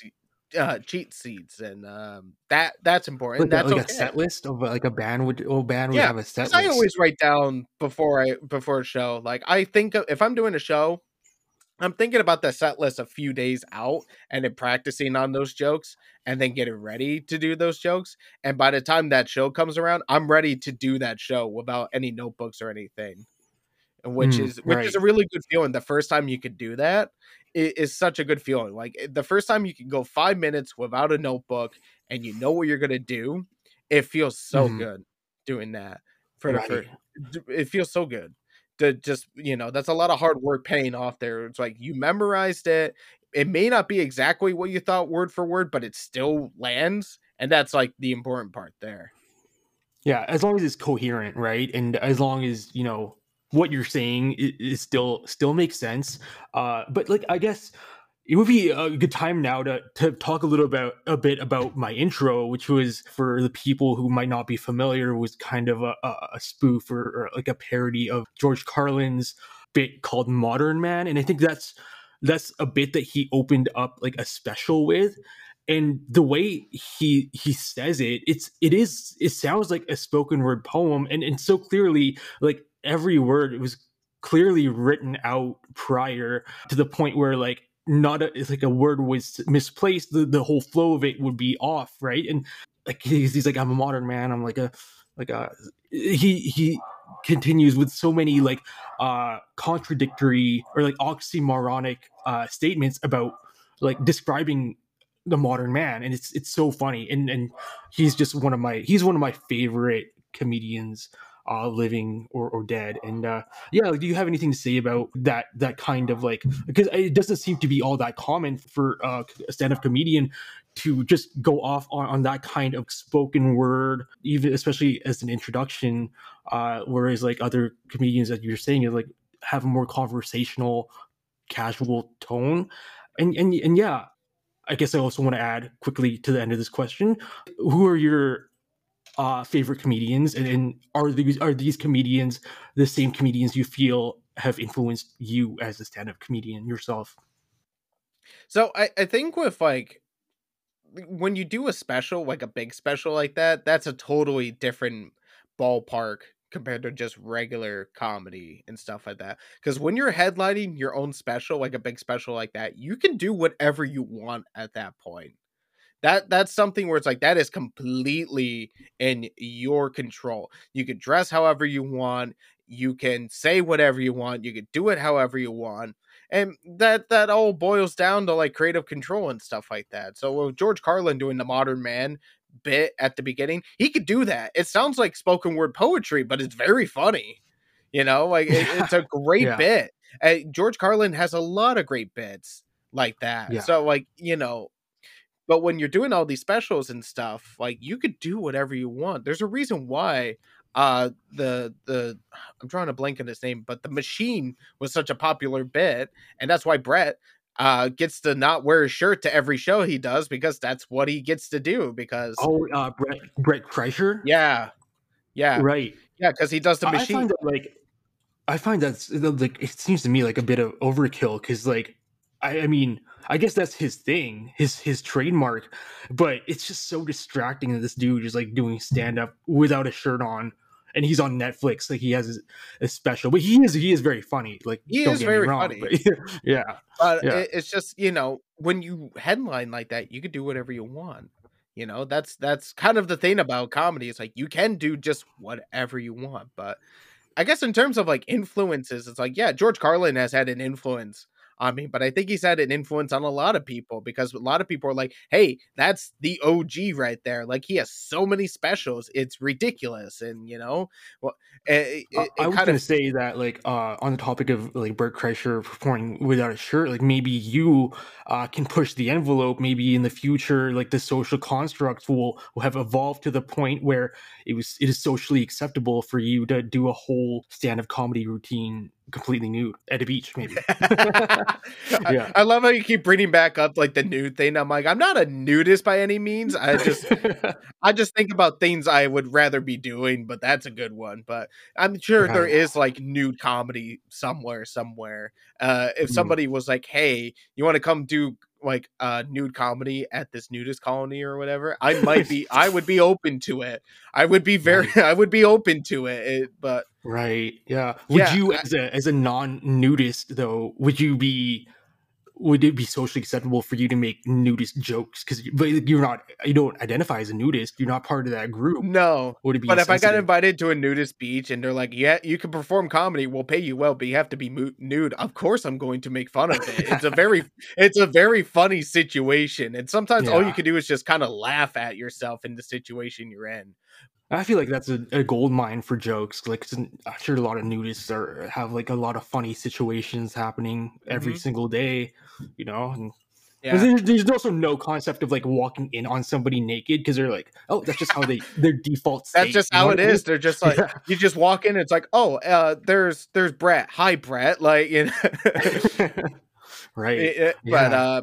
uh cheat sheets and um that that's important Like, that's like okay. a set list of like a band would a band would Yeah, have a set 'Cause I always write down before I before a show. Like I think if I'm doing a show, I'm thinking about the set list a few days out and then practicing on those jokes and then getting ready to do those jokes. And by the time that show comes around, I'm ready to do that show without any notebooks or anything. which Mm, is which is a really good feeling. The first time you could do that is such a good feeling. Like eh, the first time you can go five minutes without a notebook and you know what you're gonna do, it feels so Mhm. good doing that. For the Right. first, it feels so good to just you know that's a lot of hard work paying off there. It's like you memorized it. It may not be exactly what you thought word for word, but it still lands, and that's like the important part there. Yeah, as long as it's coherent, right? And as long as, you know, what you're saying is, still still makes sense. Uh but like I guess it would be a good time now to to talk a little about a bit about my intro, which was for the people who might not be familiar, was kind of a, a, spoof or, or like a parody of George Carlin's bit called Modern Man, and I think that's that's a bit that he opened up like a special with. And the way he he says it it's it is it sounds like a spoken word poem. And and so clearly like every word was clearly written out prior to the point where like not a, it's like a word was misplaced the, the whole flow of it would be off right? And like he's, he's like i'm a modern man. I'm like a like a he he continues with so many like uh contradictory or like oxymoronic uh statements about like describing the modern man. And it's it's so funny. And and he's just one of my he's one of my favorite comedians uh living or, or dead. And uh yeah like, do you have anything to say about that that kind of like because it doesn't seem to be all that common for uh, a stand-up comedian to just go off on, on that kind of spoken word even especially as an introduction uh whereas like other comedians that you're saying is like have a more conversational casual tone. And and and yeah I guess I also want to add quickly to the end of this question: Who are your uh, favorite comedians, and, and are these are these comedians the same comedians you feel have influenced you as a stand-up comedian yourself? So I, I think with like when you do a special, like a big special like that, that's a totally different ballpark compared to just regular comedy and stuff like that. Because when you're headlining your own special, like a big special like that, you can do whatever you want at that point. That that's something where it's like that is completely in your control. You can dress however you want, you can say whatever you want, you can do it however you want. And that that all boils down to like creative control and stuff like that. So with George Carlin doing the modern man bit at the beginning, he could do that. It sounds like spoken word poetry, but it's very funny. You know, like it, it's a great Yeah. bit. Uh, George Carlin has a lot of great bits like that. Yeah. So like, you know, but when you're doing all these specials and stuff, like you could do whatever you want. There's a reason why uh the the I'm drawing a blank on his name, but the machine was such a popular bit, and that's why Brett uh gets to not wear a shirt to every show he does because that's what he gets to do because Oh, uh, Brett Brett Kreischer, yeah. Yeah. right? Yeah, because he does the I- I machine. find that like I find that's like it seems to me like a bit of overkill because like I, I mean I guess that's his thing, his his trademark, but it's just so distracting that this dude is like doing stand up without a shirt on. And he's on Netflix, like he has a, a special, but he is he is very funny. Like He is very wrong, funny. but yeah, But Yeah. it, it's just you know when you headline like that, you could do whatever you want. You know that's that's kind of the thing about comedy. It's like you can do just whatever you want. But I guess in terms of like influences, it's like yeah, George Carlin has had an influence on me, but I think he's had an influence on a lot of people because a lot of people are like, hey, that's the OG right there. Like he has so many specials, it's ridiculous, and you know, well, it, it, I it was kind gonna of say that, like, uh, on the topic of like Bert Kreischer performing without a shirt, like maybe you uh, can push the envelope. Maybe in the future, like the social construct will will have evolved to the point where it was it is socially acceptable for you to do a whole stand up comedy routine completely nude at a beach, maybe. Yeah. I, I love how you keep bringing back up like the nude thing. I'm like, I'm not a nudist by any means. I just, I just think about things I would rather be doing, but that's a good one. But I'm sure there is like nude comedy somewhere, somewhere. Uh, if Mm. somebody was like, "Hey, you want to come do like uh nude comedy at this nudist colony or whatever," I might be, I would be open to it. I would be very, I would be open to it. it but Right. Yeah. Would Yeah, you, I- as a as a non nudist though, would you be would it be socially acceptable for you to make nudist jokes because you're not you don't identify as a nudist you're not part of that group No. would it be But if I got invited to a nudist beach and they're like, "Yeah, you can perform comedy, we'll pay you well, but you have to be mu- nude," of course I'm going to make fun of it. It's a very, it's a very funny situation, and sometimes all you can do is just kind of laugh at yourself in the situation you're in. I feel like that's a, a gold mine for jokes. Like, I'm sure a lot of nudists are have like a lot of funny situations happening every Mhm. single day, you know. And Yeah, there's, there's also no concept of like walking in on somebody naked because they're like, oh, that's just how they their default. State, that's just how it I mean? They're just like Yeah. you just walk in, it's like, "Oh, uh, there's there's Brett. Hi, Brett." Like, you know. right. It- it- but uh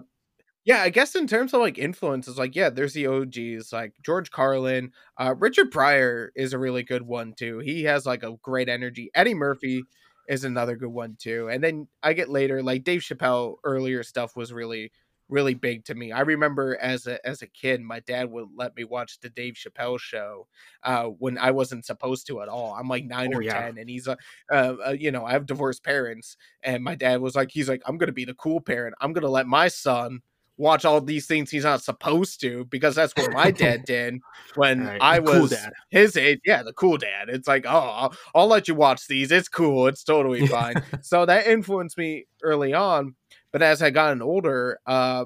yeah i guess in terms of like influences like yeah there's the og's like george carlin uh richard pryor is a really good one too he has like a great energy eddie murphy is another good one too and then i get later like dave chappelle earlier stuff was really really big to me i remember as a as a kid my dad would let me watch the dave chappelle show uh when i wasn't supposed to at all i'm like nine Oh, or yeah. ten and he's a, uh, uh you know i have divorced parents and my dad was like he's like i'm gonna be the cool parent i'm gonna let my son watch all these things he's not supposed to because that's what my dad did when Right, i cool was dad. his age. Yeah the cool dad. It's like oh I'll, I'll let you watch these. It's cool. It's totally fine. So that influenced me early on but as i gotten older uh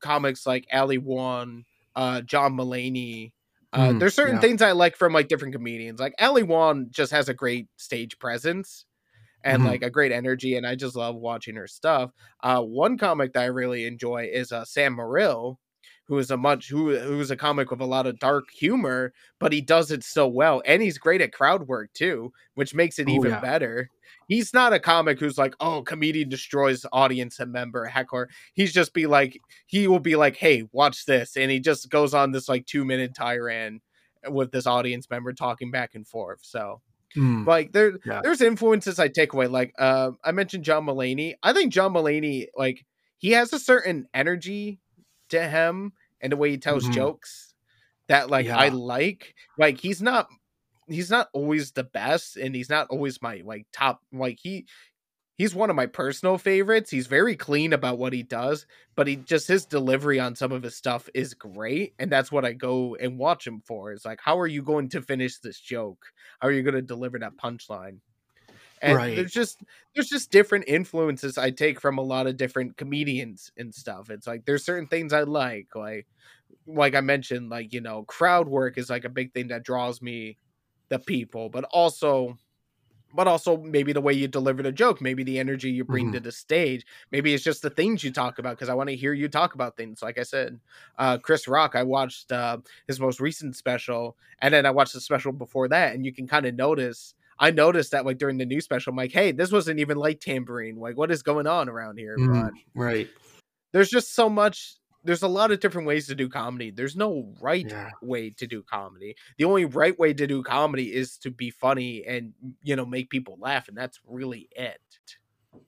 comics like ali Wong, uh john Mulaney, uh, Mm, there's certain yeah. things I like from like different comedians. Like Ali Wong just has a great stage presence and Mhm. like a great energy, and I just love watching her stuff. Uh, one comic that I really enjoy is uh, Sam Morril, who is a much who who's a comic with a lot of dark humor, but he does it so well, and he's great at crowd work too, which makes it Oh, even yeah. better. He's not a comic who's like, oh, comedian destroys audience and member heckler. He's just be like, he will be like, hey, watch this, and he just goes on this like two minute tirade with this audience member talking back and forth. So Mm, like there Yeah. there's influences I take away. Like uh I mentioned John Mulaney. I think John Mulaney, like he has a certain energy to him and the way he tells Mhm. jokes that like I like. Like he's not he's not always the best and he's not always my like top like he he's one of my personal favorites. He's very clean about what he does, but he just his delivery on some of his stuff is great, and that's what I go and watch him for. Is like, how are you going to finish this joke? How are you going to deliver that punchline? And Right. there's just there's just different influences I take from a lot of different comedians and stuff. It's like there's certain things I like, like like I mentioned, like you know, crowd work is like a big thing that draws me the people, but also but also maybe the way you deliver the joke, maybe the energy you bring to the stage, maybe it's just the things you talk about because I want to hear you talk about things. Like I said, uh, Chris Rock, I watched uh, his most recent special, and then I watched the special before that, and you can kind of notice. I noticed that like during the new special, I'm like, hey, this wasn't even like Tamborine. Like, what is going on around here? mm, right. there's just so much. There's a lot of different ways to do comedy. There's no right Yeah. way to do comedy. The only right way to do comedy is to be funny and you know make people laugh, and that's really it.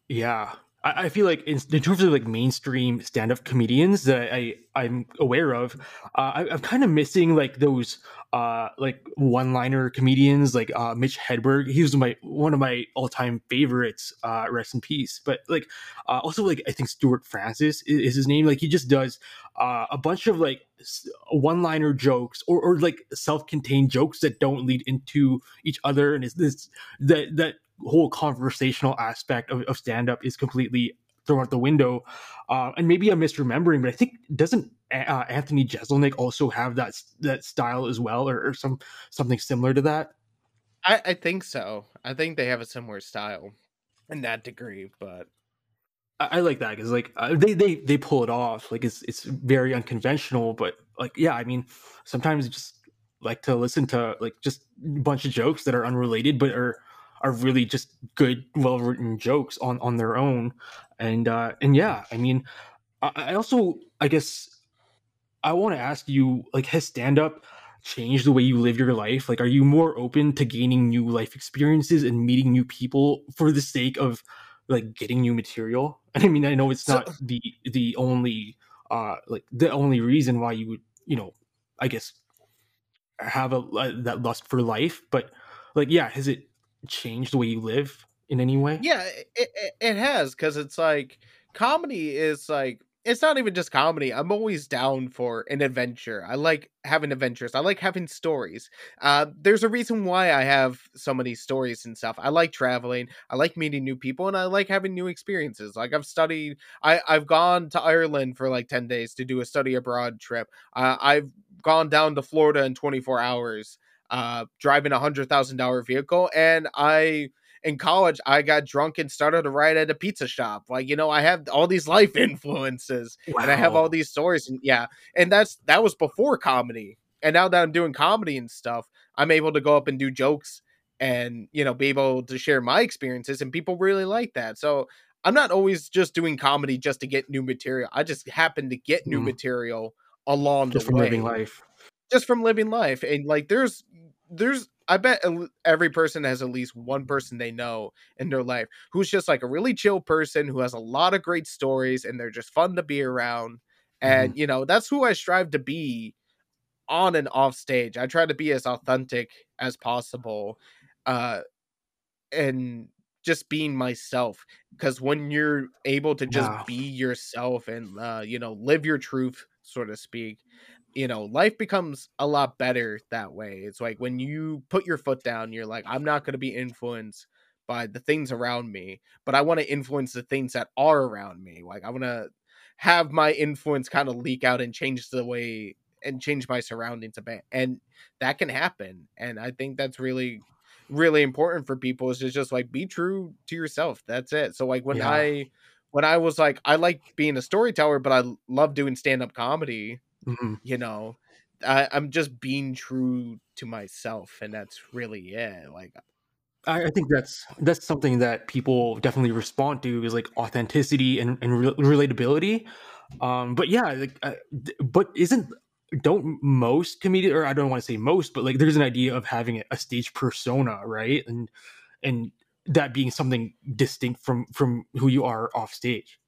Yeah, I, I feel like in, in terms of like mainstream stand-up comedians that I I'm aware of, uh, I, I'm kind of missing like those uh like one-liner comedians like uh Mitch Hedberg. He was my one of my all-time favorites. Uh, rest in peace. But like uh, also like I think Stewart Francis is, is his name. Like he just does uh, a bunch of like one-liner jokes or, or like self-contained jokes that don't lead into each other, and it's this that that whole conversational aspect of, of stand-up is completely thrown out the window uh, and maybe i'm misremembering but i think doesn't uh, anthony jeselnik also have that that style as well or, or some something similar to that I, I think so. I think they have a similar style in that degree, but I, I like that because like uh, they they they pull it off. Like it's it's very unconventional, but like yeah, I mean sometimes just like to listen to like just a bunch of jokes that are unrelated, but are are really just good, well written jokes on on their own. And uh and yeah, I mean, I, I also I guess I want to ask you like has stand up changed the way you live your life? Like, are you more open to gaining new life experiences and meeting new people for the sake of like getting new material? And I mean, I know it's So- not the the only uh like the only reason why you would you know I guess have a uh, that lust for life, but like yeah, has it changed the way you live in any way? yeah, it, it, it has because it's like comedy is like it's not even just comedy. I'm always down for an adventure. I like having adventures. I like having stories. Uh, there's a reason why I have so many stories and stuff. I like traveling. I like meeting new people, and I like having new experiences. Like I've studied. I I've gone to Ireland for like ten days to do a study abroad trip. Uh, I've gone down to Florida in 24 hours, uh, driving a hundred thousand dollar vehicle, and I in college, I got drunk and started a ride at a pizza shop. Like, you know, I have all these life influences wow. and I have all these stories. And yeah, and that's that was before comedy. And now that I'm doing comedy and stuff, I'm able to go up and do jokes and, you know, be able to share my experiences. And people really like that. So I'm not always just doing comedy just to get new material. I just happen to get new mm. material along just the way. living life. Just from living life. And like, there's, there's I bet every person has at least one person they know in their life who's just like a really chill person who has a lot of great stories and they're just fun to be around. And mm-hmm. you know, that's who I strive to be on and off stage. I try to be as authentic as possible. Uh and just being myself because when you're able to just wow. be yourself and uh you know live your truth so to speak you know, life becomes a lot better that way. It's like when you put your foot down, you're like, I'm not going to be influenced by the things around me, but I want to influence the things that are around me. Like I want to have my influence kind of leak out and change the way and change my surroundings a bit. And that can happen. And I think that's really really important for people is to just like be true to yourself. That's it. So like when yeah. I when I was like I like being a storyteller, but I love doing stand-up comedy Mm-hmm. You know, I, I'm just being true to myself, and that's really it. Like, I, I think that's that's something that people definitely respond to is like authenticity and, and re- relatability. Um, but yeah, like, uh, but isn't don't most comedians or I don't want to say most, but like there's an idea of having a stage persona, right? And and that being something distinct from from who you are off stage.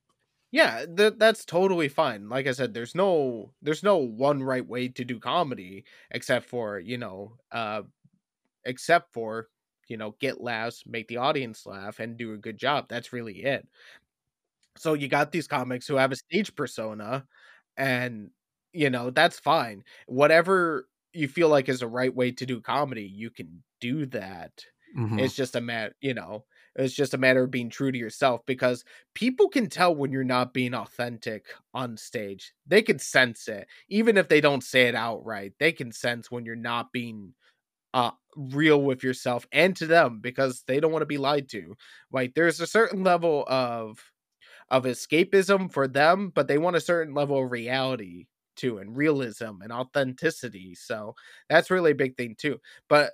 Yeah, that that's totally fine. Like I said, there's no there's no one right way to do comedy except for, you know, uh except for, you know, get laughs, make the audience laugh and do a good job. That's really it. So you got these comics who have a stage persona and you know, that's fine. Whatever you feel like is the right way to do comedy, you can do that. Mm-hmm. It's just a matter, you know, it's just a matter of being true to yourself because people can tell when you're not being authentic on stage. They can sense it. Even if they don't say it outright, they can sense when you're not being uh real with yourself and to them because they don't want to be lied to. Like there's a certain level of of escapism for them, but they want a certain level of reality too and realism and authenticity. So that's really a big thing too. But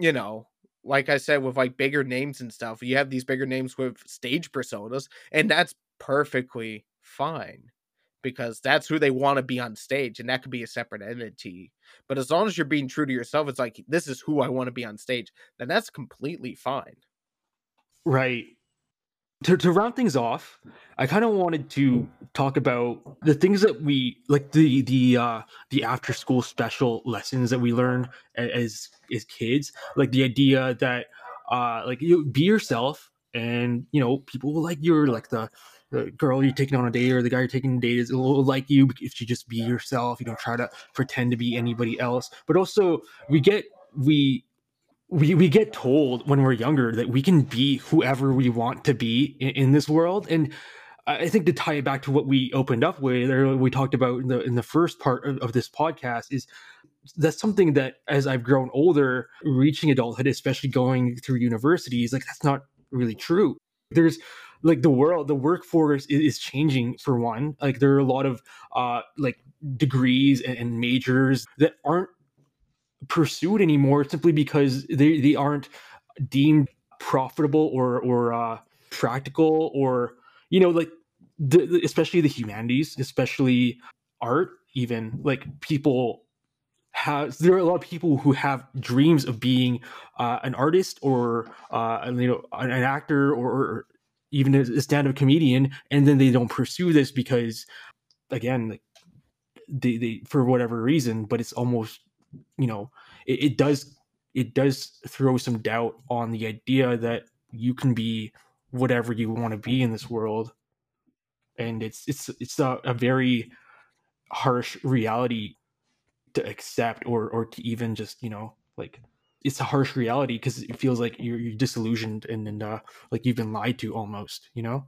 you know, like I said, with like bigger names and stuff, you have these bigger names with stage personas, and that's perfectly fine because that's who they want to be on stage, and that could be a separate entity. But as long as you're being true to yourself, it's like this is who I want to be on stage, then that's completely fine. Right to, to round things off i kind of wanted to talk about the things that we like the the uh the after school special lessons that we learn as as kids. Like the idea that uh like you be yourself and you know people will like you're like the the girl you're taking on a date or the guy you're taking a date is will like you if you just be yourself. You don't try to pretend to be anybody else. But also we get we we we get told when we're younger that we can be whoever we want to be in, in, this world. And i think to tie it back to what we opened up with or we talked about in the in the first part of, of this podcast is that's something that as i've grown older reaching adulthood especially going through universities like that's not really true. There's like the world the workforce is, is changing for one. Like there are a lot of uh like degrees and, and majors that aren't pursued anymore simply because they, they aren't deemed profitable or or uh, practical or you know like the, especially the humanities especially art even like people have there are a lot of people who have dreams of being uh, an artist or uh, you know an, an actor or, or even a stand-up comedian and then they don't pursue this because again like they, they for whatever reason but it's almost you know it, it does it does throw some doubt on the idea that you can be whatever you want to be in this world. And it's it's it's a, a very harsh reality to accept or or to even just you know like it's a harsh reality because it feels like you're, you're disillusioned and, and uh like you've been lied to almost you know?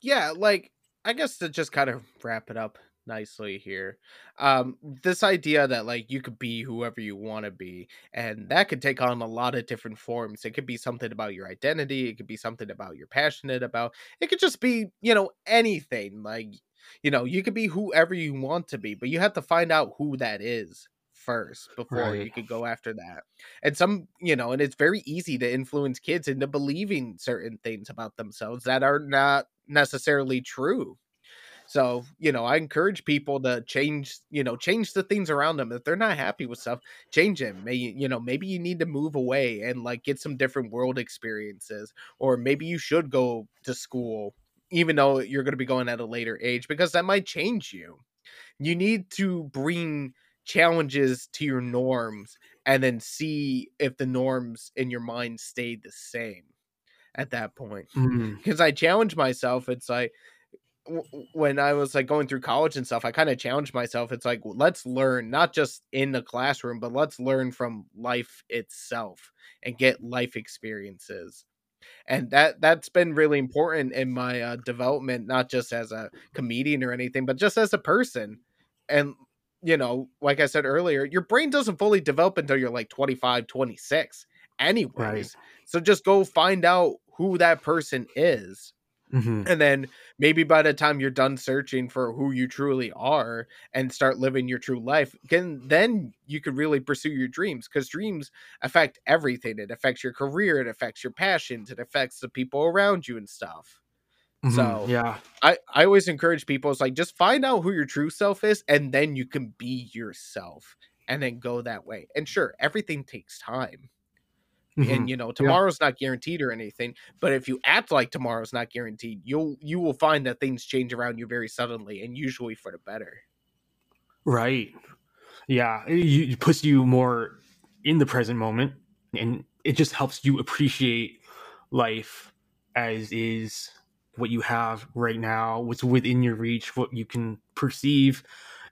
Yeah like i guess to just kind of wrap it up nicely here. Um this idea that like you could be whoever you want to be and that could take on a lot of different forms. It could be something about your identity it could be something about you're passionate about it could just be you know anything like you know you could be whoever you want to be but you have to find out who that is first before Right. you could go after that. And some you know and it's very easy to influence kids into believing certain things about themselves that are not necessarily true so, you know, I encourage people to change, you know, change the things around them. If they're not happy with stuff, change them. May you know, maybe you need to move away and like get some different world experiences, or maybe you should go to school, even though you're going to be going at a later age, because that might change you. You need to bring challenges to your norms and then see if the norms in your mind stay the same at that point Mm, because I challenge myself. It's like when I was like going through college and stuff, I kind of challenged myself. It's like let's learn not just in the classroom, but let's learn from life itself and get life experiences. And that that's been really important in my uh, development, not just as a comedian or anything, but just as a person. And you know, like I said earlier, your brain doesn't fully develop until you're like 25, 26 anyways. Right. So just go find out who that person is mhm. and then maybe by the time you're done searching for who you truly are and start living your true life can then you could really pursue your dreams because dreams affect everything. It affects your career it affects your passions it affects the people around you and stuff. Mhm. So- yeah. I i always encourage people it's like just find out who your true self is and then you can be yourself and then go that way. And sure everything takes time mhm. and you know tomorrow's not guaranteed or anything but if you act like tomorrow's not guaranteed you'll you will find that things change around you very suddenly and usually for the better Right. Yeah. It, it puts you more in the present moment and it just helps you appreciate life as is what you have right now, what's within your reach, what you can perceive.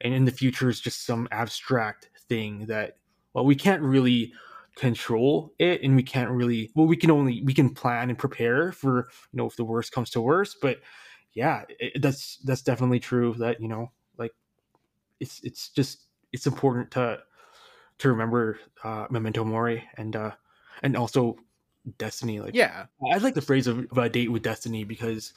And in the future is just some abstract thing that, well, we can't really control it and we can't really, well, we can only, we can plan and prepare for, you know, if the worst comes to worst. But yeah, it, that's, that's definitely true that, you know, like it's it's just it's important to to remember uh memento mori and uh and also destiny like yeah i like the phrase of, of a date with destiny because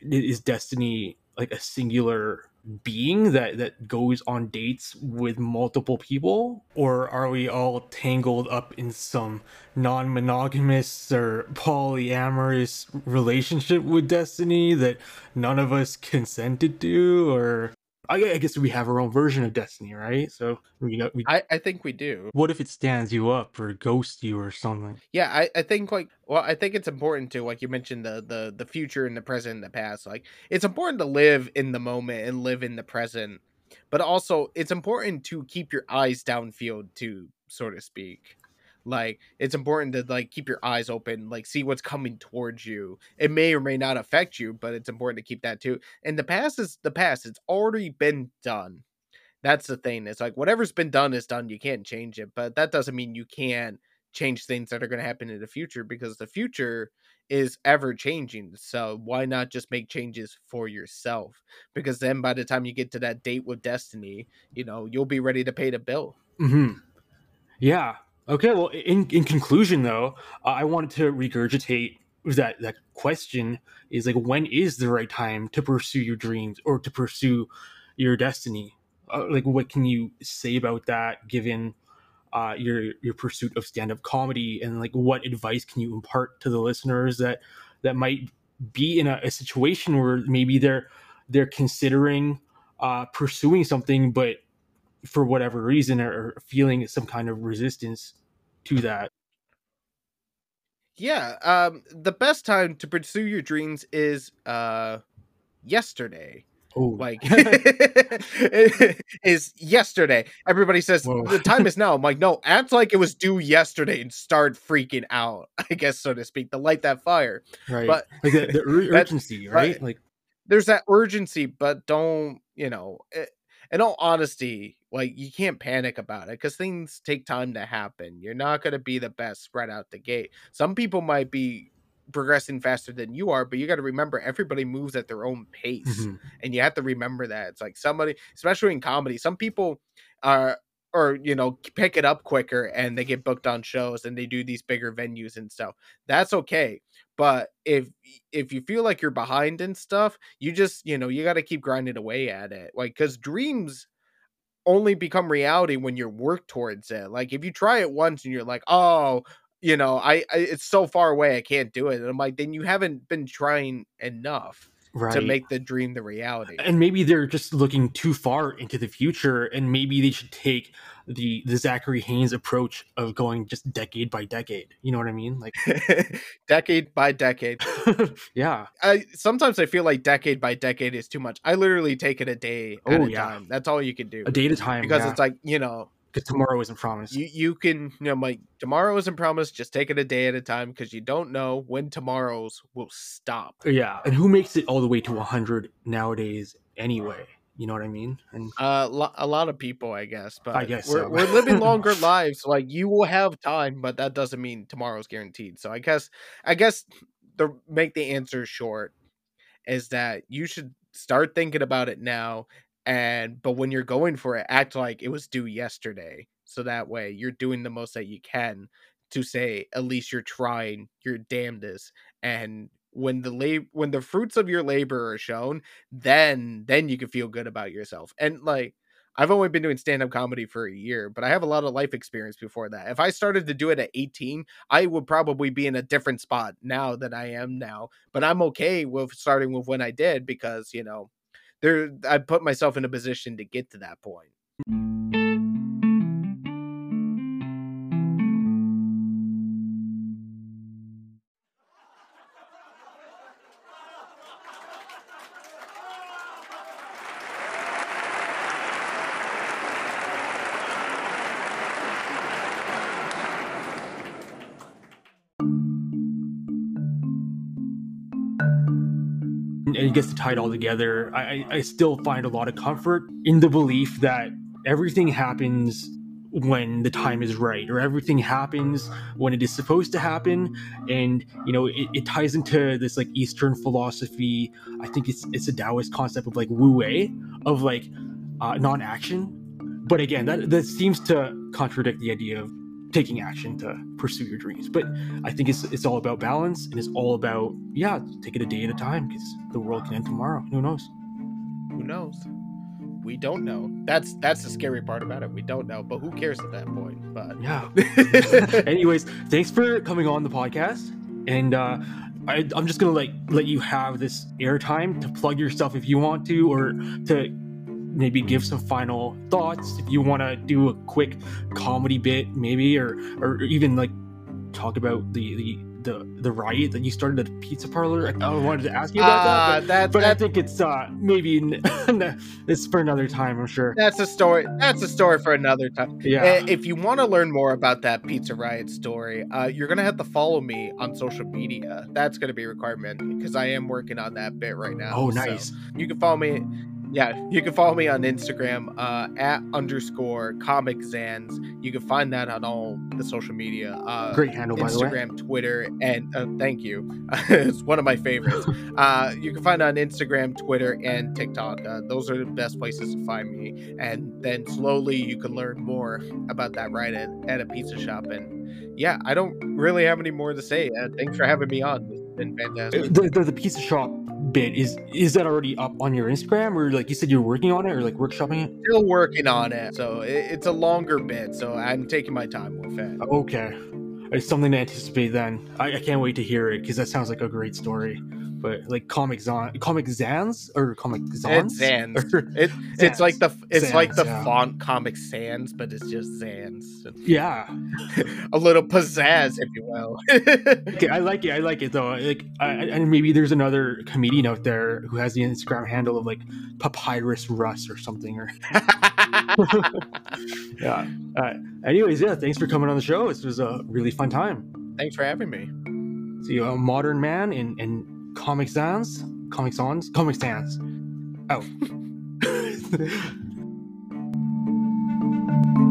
it is destiny like a singular being that that goes on dates with multiple people? Or are we all tangled up in some non-monogamous or polyamorous relationship with destiny that none of us consented to or i, I guess we have our own version of destiny right? So we, got- we i i think we do. What if it stands you up or ghosts you or something? Yeah i i think like well i think it's important to like you mentioned the the the future and the present and the past like it's important to live in the moment and live in the present but also it's important to keep your eyes downfield too so to speak like it's important to like keep your eyes open like see what's coming towards you. It may or may not affect you but it's important to keep that too. And the past is the past it's already been done. That's the thing it's like whatever's been done is done you can't change it but that doesn't mean you can't change things that are going to happen in the future because the future is ever changing so why not just make changes for yourself? Because then by the time you get to that date with destiny you know you'll be ready to pay the bill. Hmm Yeah. Okay. Well, in in conclusion, though, I wanted to regurgitate that that question is like, when is the right time to pursue your dreams or to pursue your destiny? Uh, like, what can you say about that, given uh, your your pursuit of stand up comedy, and like, what advice can you impart to the listeners that that might be in a, a situation where maybe they're they're considering uh, pursuing something, but for whatever reason are feeling some kind of resistance to that. yeah um the best time to pursue your dreams is uh yesterday Oh, like is yesterday everybody says Whoa. the time is now i'm like no act like it was due yesterday and start freaking out i guess so to speak to light that fire right. but- like the, the urgency, right? Like, there's that urgency, but don't you know? It, in all honesty, like you can't panic about it because things take time to happen. You're not going to be the best right out the gate. Some people might be progressing faster than you are, but you got to remember everybody moves at their own pace, Mhm. and you have to remember that it's like somebody, especially in comedy, some people are or you know pick it up quicker and they get booked on shows and they do these bigger venues and stuff. That's okay. But if if you feel like you're behind and stuff, you just you know you got to keep grinding away at it, like because dreams only become reality when you work towards it. Like if you try it once and you're like, oh, you know, I, I it's so far away, I can't do it. And I'm like, then you haven't been trying enough right. to make the dream the reality. and maybe they're just looking too far into the future and maybe they should take the the Zakary Haines approach of going just decade by decade you know what i mean like decade by decade. yeah I sometimes I feel like decade by decade is too much. I literally take it a day at Oh, a yeah. time. That's all you can do. a day at a time because yeah. it's like, you know, because tomorrow isn't promised you you can you know like tomorrow isn't promised just take it a day at a time because you don't know when tomorrow's will stop yeah and who makes it all the way to 100 nowadays anyway you know what i mean and uh lo- a lot of people i guess but I guess we're, so. we're living longer lives like you will have time but that doesn't mean tomorrow's guaranteed so i guess i guess the make the answer short is that you should start thinking about it now and but when you're going for it act like it was due yesterday so that way you're doing the most that you can to say at least you're trying your damnedest and when the lab- when the fruits of your labor are shown then then you can feel good about yourself and like I've only been doing stand up comedy for a year, but I have a lot of life experience before that. If I started to do it at 18, I would probably be in a different spot now than I am now. But I'm okay with starting with when I did because, you know, there I put myself in a position to get to that point. Guess to tie it all together, I, I I still find a lot of comfort in the belief that everything happens when the time is right, or everything happens when it is supposed to happen, and you know it, it ties into this like Eastern philosophy. I think it's it's a Taoist concept of like Wu Wei of like uh, non-action. But again, that that seems to contradict the idea of taking action to pursue your dreams. But I think it's it's all about balance and it's all about yeah, take it a day at a time because the world can end tomorrow. Who knows? Who knows? We don't know. That's that's the scary part about it. We don't know, but who cares at that point? But Yeah. Anyways, thanks for coming on the podcast, and uh, I, I'm just gonna like let you have this airtime to plug yourself if you want to, or to maybe give some final thoughts if you want to do a quick comedy bit, maybe, or or even like talk about the the the, the riot that you started at the pizza parlor. I, I wanted to ask you about that, uh, but, that, but I think it's uh maybe it's for another time. I'm sure. that's a story. That's a story for another time. Yeah. Uh, If you want to learn more about that pizza riot story, uh, you're gonna have to follow me on social media. That's gonna be a requirement because I am working on that bit right now. Oh, So nice. you can follow me. Yeah, you can follow me on Instagram uh, at underscore comic zans. You can find that on all the social media. Uh, Great handle, by the way. Instagram, Twitter, and uh, thank you. it's one of my favorites. uh, you can find on Instagram, Twitter, and TikTok. Uh, those are the best places to find me. And then slowly you can learn more about that right at, at a pizza shop. And yeah, I don't really have any more to say. Uh, thanks for having me on. It's been fantastic. the, the the pizza shop bit is is that already up on your Instagram or like you said you're working on it or like workshopping it? Still working on it. So it, it's a longer bit. So I'm taking my time with it. Okay, it's something to anticipate then. I, I can't wait to hear it because that sounds like a great story. But like comic zon, comic zans or comic zans? It's Zans. It, it's Zans. like the it's like the yeah. font Comic Sans, but it's just Zans. yeah. a little pizzazz, if you will. Okay, I like it. I like it though. Like, I, and maybe there's another comedian out there who has the Instagram handle of like Papyrus Russ or something. Or yeah. Uh, anyways, yeah. Thanks for coming on the show. This was a really fun time. Thanks for having me. See, you a modern man in in Comic Sans? Comic Sans? Comic Sans. Oh.